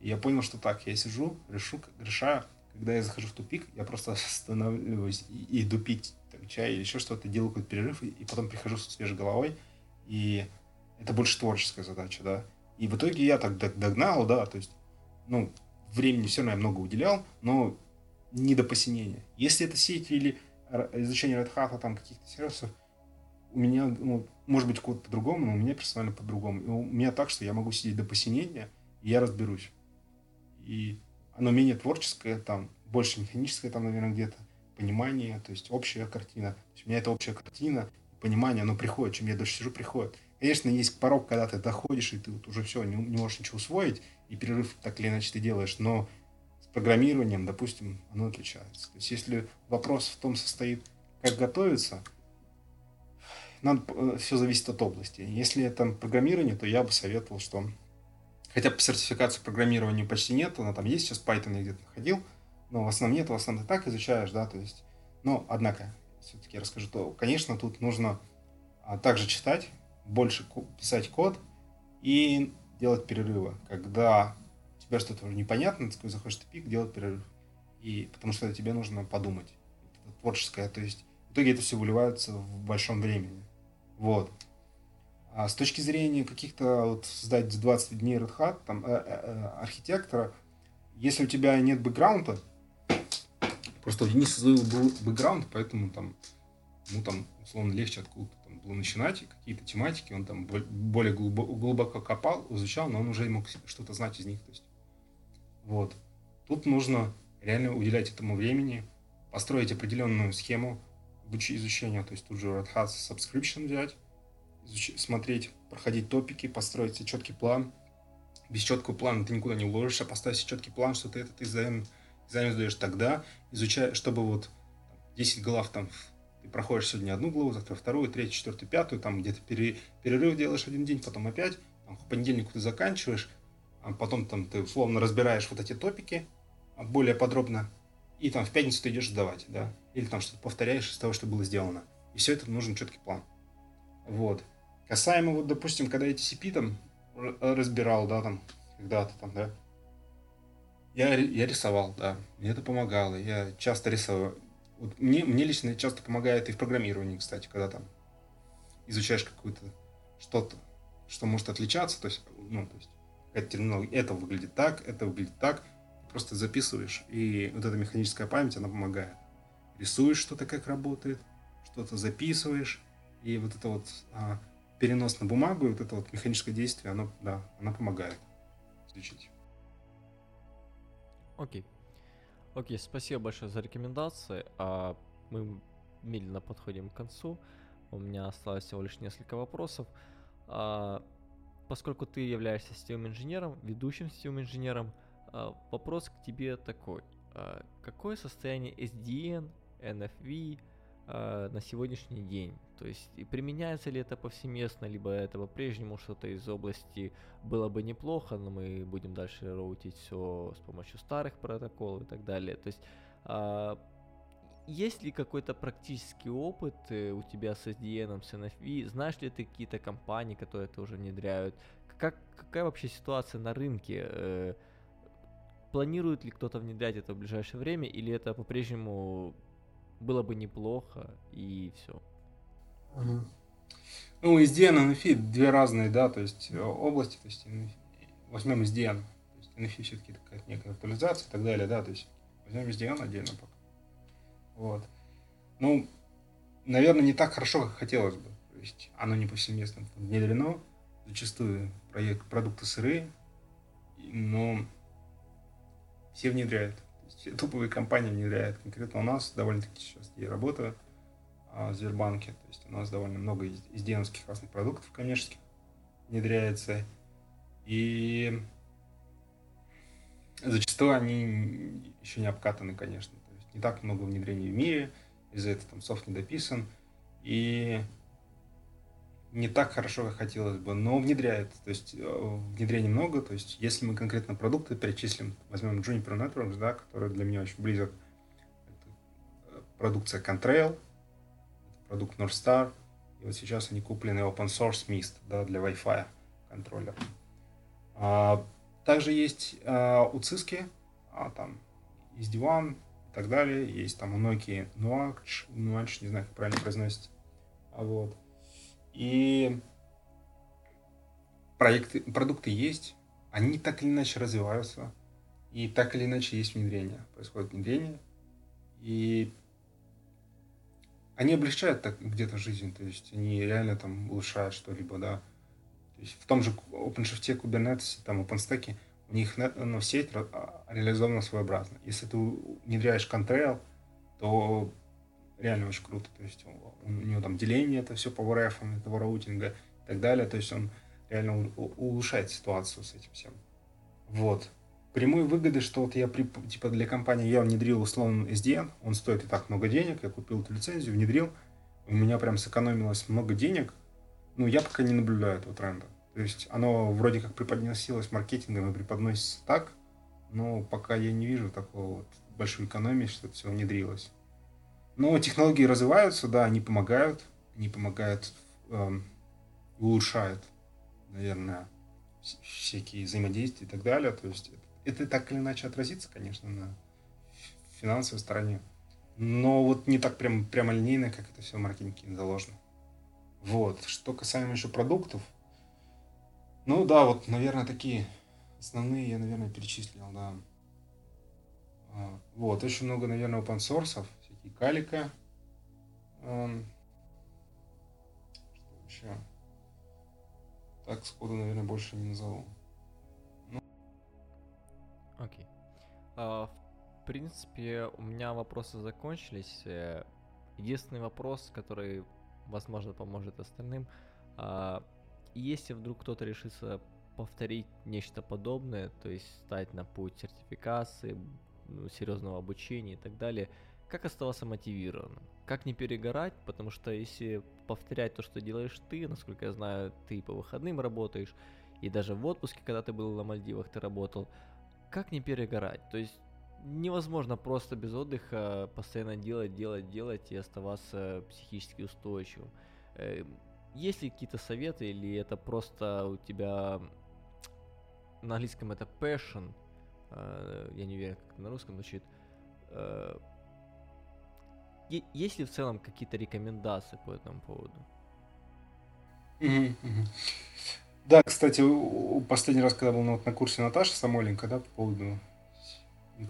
И я понял, что так, я сижу, решу, решаю. Когда я захожу в тупик, я просто останавливаюсь и, и иду пить там, чай или еще что-то, делаю какой-то перерыв, и, и потом прихожу с свежей головой. И это больше творческая задача, да. И в итоге я так догнал, да, то есть, ну, времени все равно я много уделял, но не до посинения. Если это сеть или изучение Red Hat, там каких-то сервисов, у меня, ну, может быть, код по-другому, но у меня персонально по-другому. И у меня так, что я могу сидеть до посинения, и я разберусь. И оно менее творческое, там, больше механическое, там, наверное, где-то, понимание, то есть общая картина. То есть у меня это общая картина, понимание, оно приходит, чем я дольше сижу, приходит. Конечно, есть порог, когда ты доходишь, и ты вот уже все, не, не можешь ничего усвоить, и перерыв так или иначе ты делаешь, но программированием, допустим, оно отличается. То есть если вопрос в том состоит, как готовиться, надо, э, все зависит от области. Если это программирование, то я бы советовал, что хотя бы сертификации программирования почти нет, она там есть, сейчас Python я где-то находил, но в основном нет, в основном ты так изучаешь, да, то есть, но, однако, все-таки я расскажу, то, конечно, тут нужно а, также читать, больше писать код и делать перерывы. Когда тебя что-то уже непонятно, ты заходишь в тупик, делать перерыв. И потому что тебе нужно подумать. Это творческое, то есть в итоге это все выливается в большом времени. Вот. А с точки зрения каких-то вот создать 20 дней Red Hat, там, э, э, э, архитектора, если у тебя нет бэкграунда, просто у Дениса был бэкграунд, поэтому там, ну там, условно, легче откуда-то там было начинать, какие-то тематики, он там более глубоко копал, изучал, но он уже мог что-то знать из них. То есть, вот. Тут нужно реально уделять этому времени, построить определенную схему изучения, то есть тут же Red Hat Subscription взять, изуч... смотреть, проходить топики, построить себе четкий план. Без четкого плана ты никуда не уложишься, поставить себе четкий план, что ты этот экзамен, экзамен сдаешь тогда, изучая, чтобы вот 10 глав там ты проходишь сегодня одну главу, завтра вторую, третью, четвертую, пятую, там где-то пере, перерыв делаешь один день, потом опять, там, в понедельник ты заканчиваешь, а потом там ты условно разбираешь вот эти топики а, более подробно, и там в пятницу ты идешь сдавать, да, или там что-то повторяешь из того, что было сделано. И все это нужен четкий план. Вот. Касаемо, вот, допустим, когда я TCP там разбирал, да, там, когда-то там, да, я, я рисовал, да, мне это помогало, я часто рисовал, вот мне, мне лично часто помогает и в программировании, кстати, когда там изучаешь какую-то что-то, что может отличаться, то есть, ну, то есть, терминология, это выглядит так, это выглядит так, просто записываешь, и вот эта механическая память, она помогает. Рисуешь что-то, как работает, что-то записываешь, и вот это вот а, перенос на бумагу, и вот это вот механическое действие, оно, да, оно помогает изучить. Окей. Окей, спасибо большое за рекомендации. А мы медленно подходим к концу. У меня осталось всего лишь несколько вопросов. А, поскольку ты являешься сетевым инженером, ведущим сетевым инженером, а, вопрос к тебе такой. А, какое состояние SDN, NFV а, на сегодняшний день? То есть применяется ли это повсеместно, либо это по-прежнему что-то из области было бы неплохо, но мы будем дальше роутить все с помощью старых протоколов и так далее. То есть есть ли какой-то практический опыт э, у тебя с SDN, с NFV? Знаешь ли ты какие-то компании, которые это уже внедряют? Как, какая вообще ситуация на рынке? Э, планирует ли кто-то внедрять это в ближайшее время, или это по-прежнему было бы неплохо и все? Ну, SDN и NFI две разные, да, то есть э, области, то есть возьмем SDN, то есть NFI все-таки такая некая актуализация и так далее, да, то есть возьмем SDN отдельно пока. Вот. Ну, наверное, не так хорошо, как хотелось бы. То есть оно не повсеместно внедрено, зачастую проект, продукты сырые, но все внедряют. Все топовые компании внедряют. Конкретно у нас довольно-таки сейчас я работаю а, в Сбербанке. То есть у нас довольно много изденовских разных продуктов коммерческих внедряется. И зачастую они еще не обкатаны, конечно. Не так много внедрений в мире, из-за этого там софт не дописан. И не так хорошо, как хотелось бы, но внедряет. То есть э, внедрений много. То есть если мы конкретно продукты перечислим, возьмем Juniper Networks, да, который для меня очень близок, это э, продукция Contrail, продукт Northstar, и вот сейчас они куплены open source Mist да, для Wi-Fi контроллера. А, также есть а, у Cisco, а, там есть Divan так далее. Есть там у Nokia Nuage, Nuage, не знаю, как правильно произносится. А вот. И проекты, продукты есть, они так или иначе развиваются, и так или иначе есть внедрение. Происходит внедрение, и они облегчают так где-то жизнь, то есть они реально там улучшают что-либо, да. То есть в том же OpenShift, Kubernetes, там OpenStack, у них ну, сеть а, реализована своеобразно. Если ты внедряешь Contrail, то реально очень круто. То есть у, него там деление, это все по VRF, этого роутинга и так далее. То есть он реально улучшает ситуацию с этим всем. Вот. Прямые выгоды, что вот я при, типа для компании я внедрил условно SDN, он стоит и так много денег, я купил эту лицензию, внедрил, у меня прям сэкономилось много денег, ну, я пока не наблюдаю этого тренда. То есть оно вроде как преподносилось маркетингом и преподносится так, но пока я не вижу такого вот большой экономии, что это все внедрилось. Но технологии развиваются, да, они помогают, они помогают, эм, улучшают, наверное, всякие взаимодействия и так далее. То есть это, это так или иначе отразится, конечно, на финансовой стороне. Но вот не так прям, прямо линейно, как это все в маркетинге заложено. Вот. Что касаемо еще продуктов, ну да, вот, наверное, такие основные я, наверное, перечислил, да. А, вот, очень много, наверное, open source, всякие калика. Что еще? Так, сходу, наверное, больше не назову. Ну. Окей. А, в принципе, у меня вопросы закончились. Э, единственный вопрос, который возможно, поможет остальным. А, если вдруг кто-то решится повторить нечто подобное, то есть стать на путь сертификации, ну, серьезного обучения и так далее, как оставаться мотивированным? Как не перегорать? Потому что если повторять то, что делаешь ты, насколько я знаю, ты по выходным работаешь, и даже в отпуске, когда ты был на Мальдивах, ты работал, как не перегорать? То есть невозможно просто без отдыха постоянно делать, делать, делать и оставаться психически устойчивым. Есть ли какие-то советы или это просто у тебя на английском это passion, э, я не уверен, как на русском звучит. Э, есть ли в целом какие-то рекомендации по этому поводу? Да, кстати, последний раз, когда был на, на курсе Наташи Самойленко, да, по поводу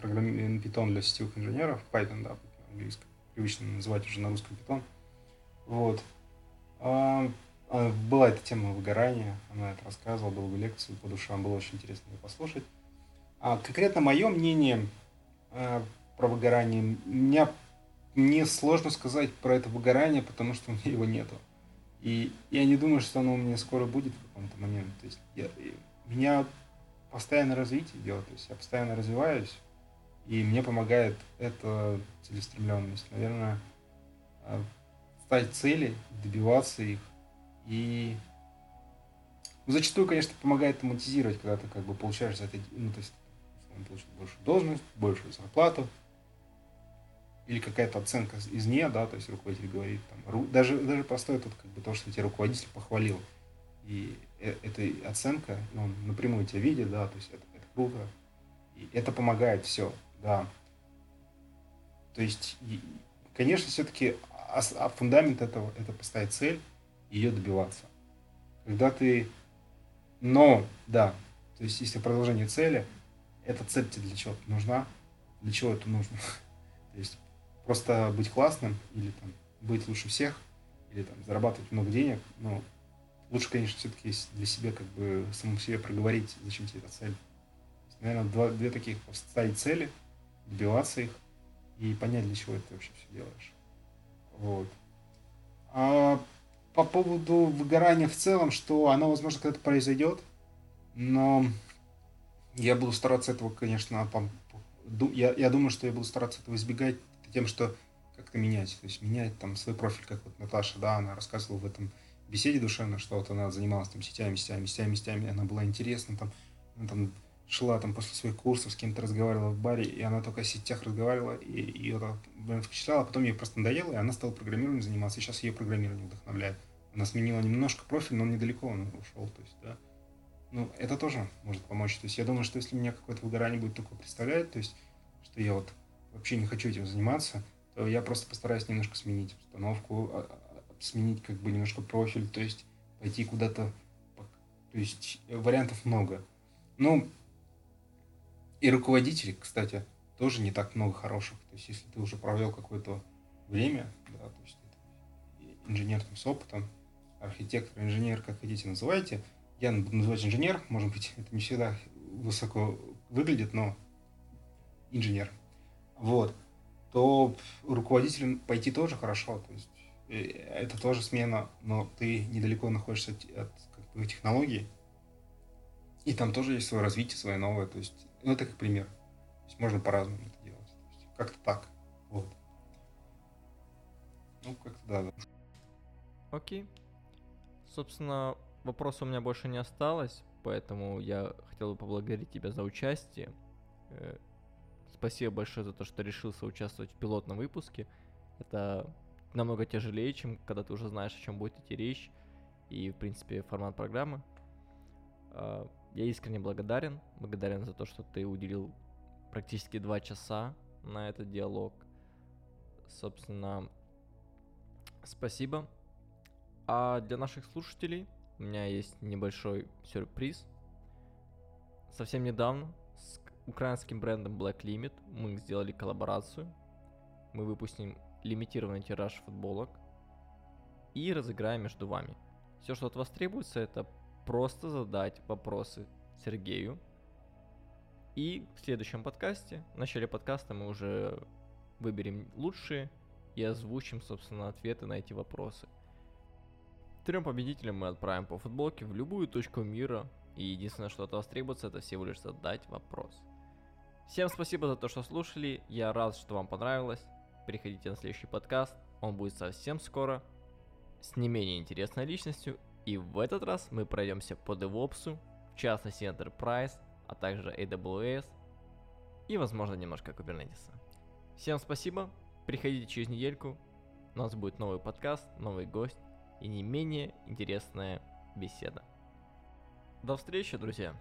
программирование Python для сетевых инженеров, Python, да, английский, привычно называть уже на русском Python. Вот. А, а, была эта тема выгорания, она это рассказывала, долгую лекцию по душам, было очень интересно ее послушать. А конкретно мое мнение а, про выгорание, меня, мне сложно сказать про это выгорание, потому что у меня его нету. И я не думаю, что оно у меня скоро будет в каком-то моменте. То есть я, меня постоянное развитие делает, то есть я постоянно развиваюсь, и мне помогает эта целеустремленность. Наверное, а, ставить цели, добиваться их. И зачастую, конечно, помогает монетизировать, когда ты как бы получаешь за это, ну, то есть, получить большую должность, большую зарплату, или какая-то оценка извне, да, то есть руководитель говорит, там, даже, даже простое тут как бы то, что тебе руководитель похвалил, и э, эта оценка, ну, он напрямую тебя видит, да, то есть это, это круто, и это помогает все. Да. То есть, конечно, все-таки а фундамент этого – это поставить цель ее добиваться. Когда ты… Но, да, то есть, если продолжение цели, эта цель тебе для чего-то нужна, для чего это нужно. то есть, просто быть классным или там быть лучше всех, или там зарабатывать много денег, но лучше, конечно, все-таки для себя как бы самому себе проговорить, зачем тебе эта цель. Наверное, два, две таких ставить цели – добиваться их и понять, для чего ты вообще все делаешь. Вот. А по поводу выгорания в целом, что оно, возможно, когда-то произойдет, но я буду стараться этого, конечно, я, я думаю, что я буду стараться этого избегать тем, что как-то менять, то есть менять там свой профиль, как вот Наташа, да, она рассказывала в этом беседе душевно, что вот она занималась там сетями, сетями, сетями, сетями, она была интересна, там, она там шла там после своих курсов, с кем-то разговаривала в баре, и она только о сетях разговаривала, и ее это, блин, впечатляло, а потом ей просто надоело, и она стала программированием заниматься, и сейчас ее программирование вдохновляет. Она сменила немножко профиль, но недалеко он ушел, то есть, да. Ну, это тоже может помочь. То есть я думаю, что если меня какое-то выгорание будет такое представлять, то есть, что я вот вообще не хочу этим заниматься, то я просто постараюсь немножко сменить установку, а, а, сменить как бы немножко профиль, то есть пойти куда-то, то есть вариантов много. Ну, и руководителей, кстати, тоже не так много хороших. То есть если ты уже провел какое-то время, да, то есть инженер там, с опытом, архитектор, инженер, как хотите называйте, я буду называть инженер, может быть, это не всегда высоко выглядит, но инженер. Вот. То руководителем пойти тоже хорошо. То есть э, это тоже смена, но ты недалеко находишься от, от как бы, технологий. И там тоже есть свое развитие, свое новое. То есть, ну, это как пример. То есть можно по-разному это делать. Как-то так. Вот. Ну, как-то да. да. Окей. Собственно, вопросов у меня больше не осталось, поэтому я хотел бы поблагодарить тебя за участие. Э, спасибо большое за то, что решился участвовать в пилотном выпуске. Это намного тяжелее, чем когда ты уже знаешь, о чем будет идти речь и, в принципе, формат программы. Я искренне благодарен. Благодарен за то, что ты уделил практически два часа на этот диалог. Собственно, спасибо. А для наших слушателей у меня есть небольшой сюрприз. Совсем недавно с украинским брендом Black Limit мы сделали коллаборацию. Мы выпустим лимитированный тираж футболок и разыграем между вами. Все, что от вас требуется, это просто задать вопросы Сергею. И в следующем подкасте, в начале подкаста мы уже выберем лучшие и озвучим, собственно, ответы на эти вопросы. Трем победителям мы отправим по футболке в любую точку мира, и единственное, что от вас требуется, это всего лишь задать вопрос. Всем спасибо за то, что слушали, я рад, что вам понравилось. Приходите на следующий подкаст, он будет совсем скоро, с не менее интересной личностью, и в этот раз мы пройдемся по DevOps, в частности Enterprise, а также AWS, и возможно немножко Kubernetes. Всем спасибо, приходите через недельку, у нас будет новый подкаст, новый гость, и не менее интересная беседа. До встречи, друзья!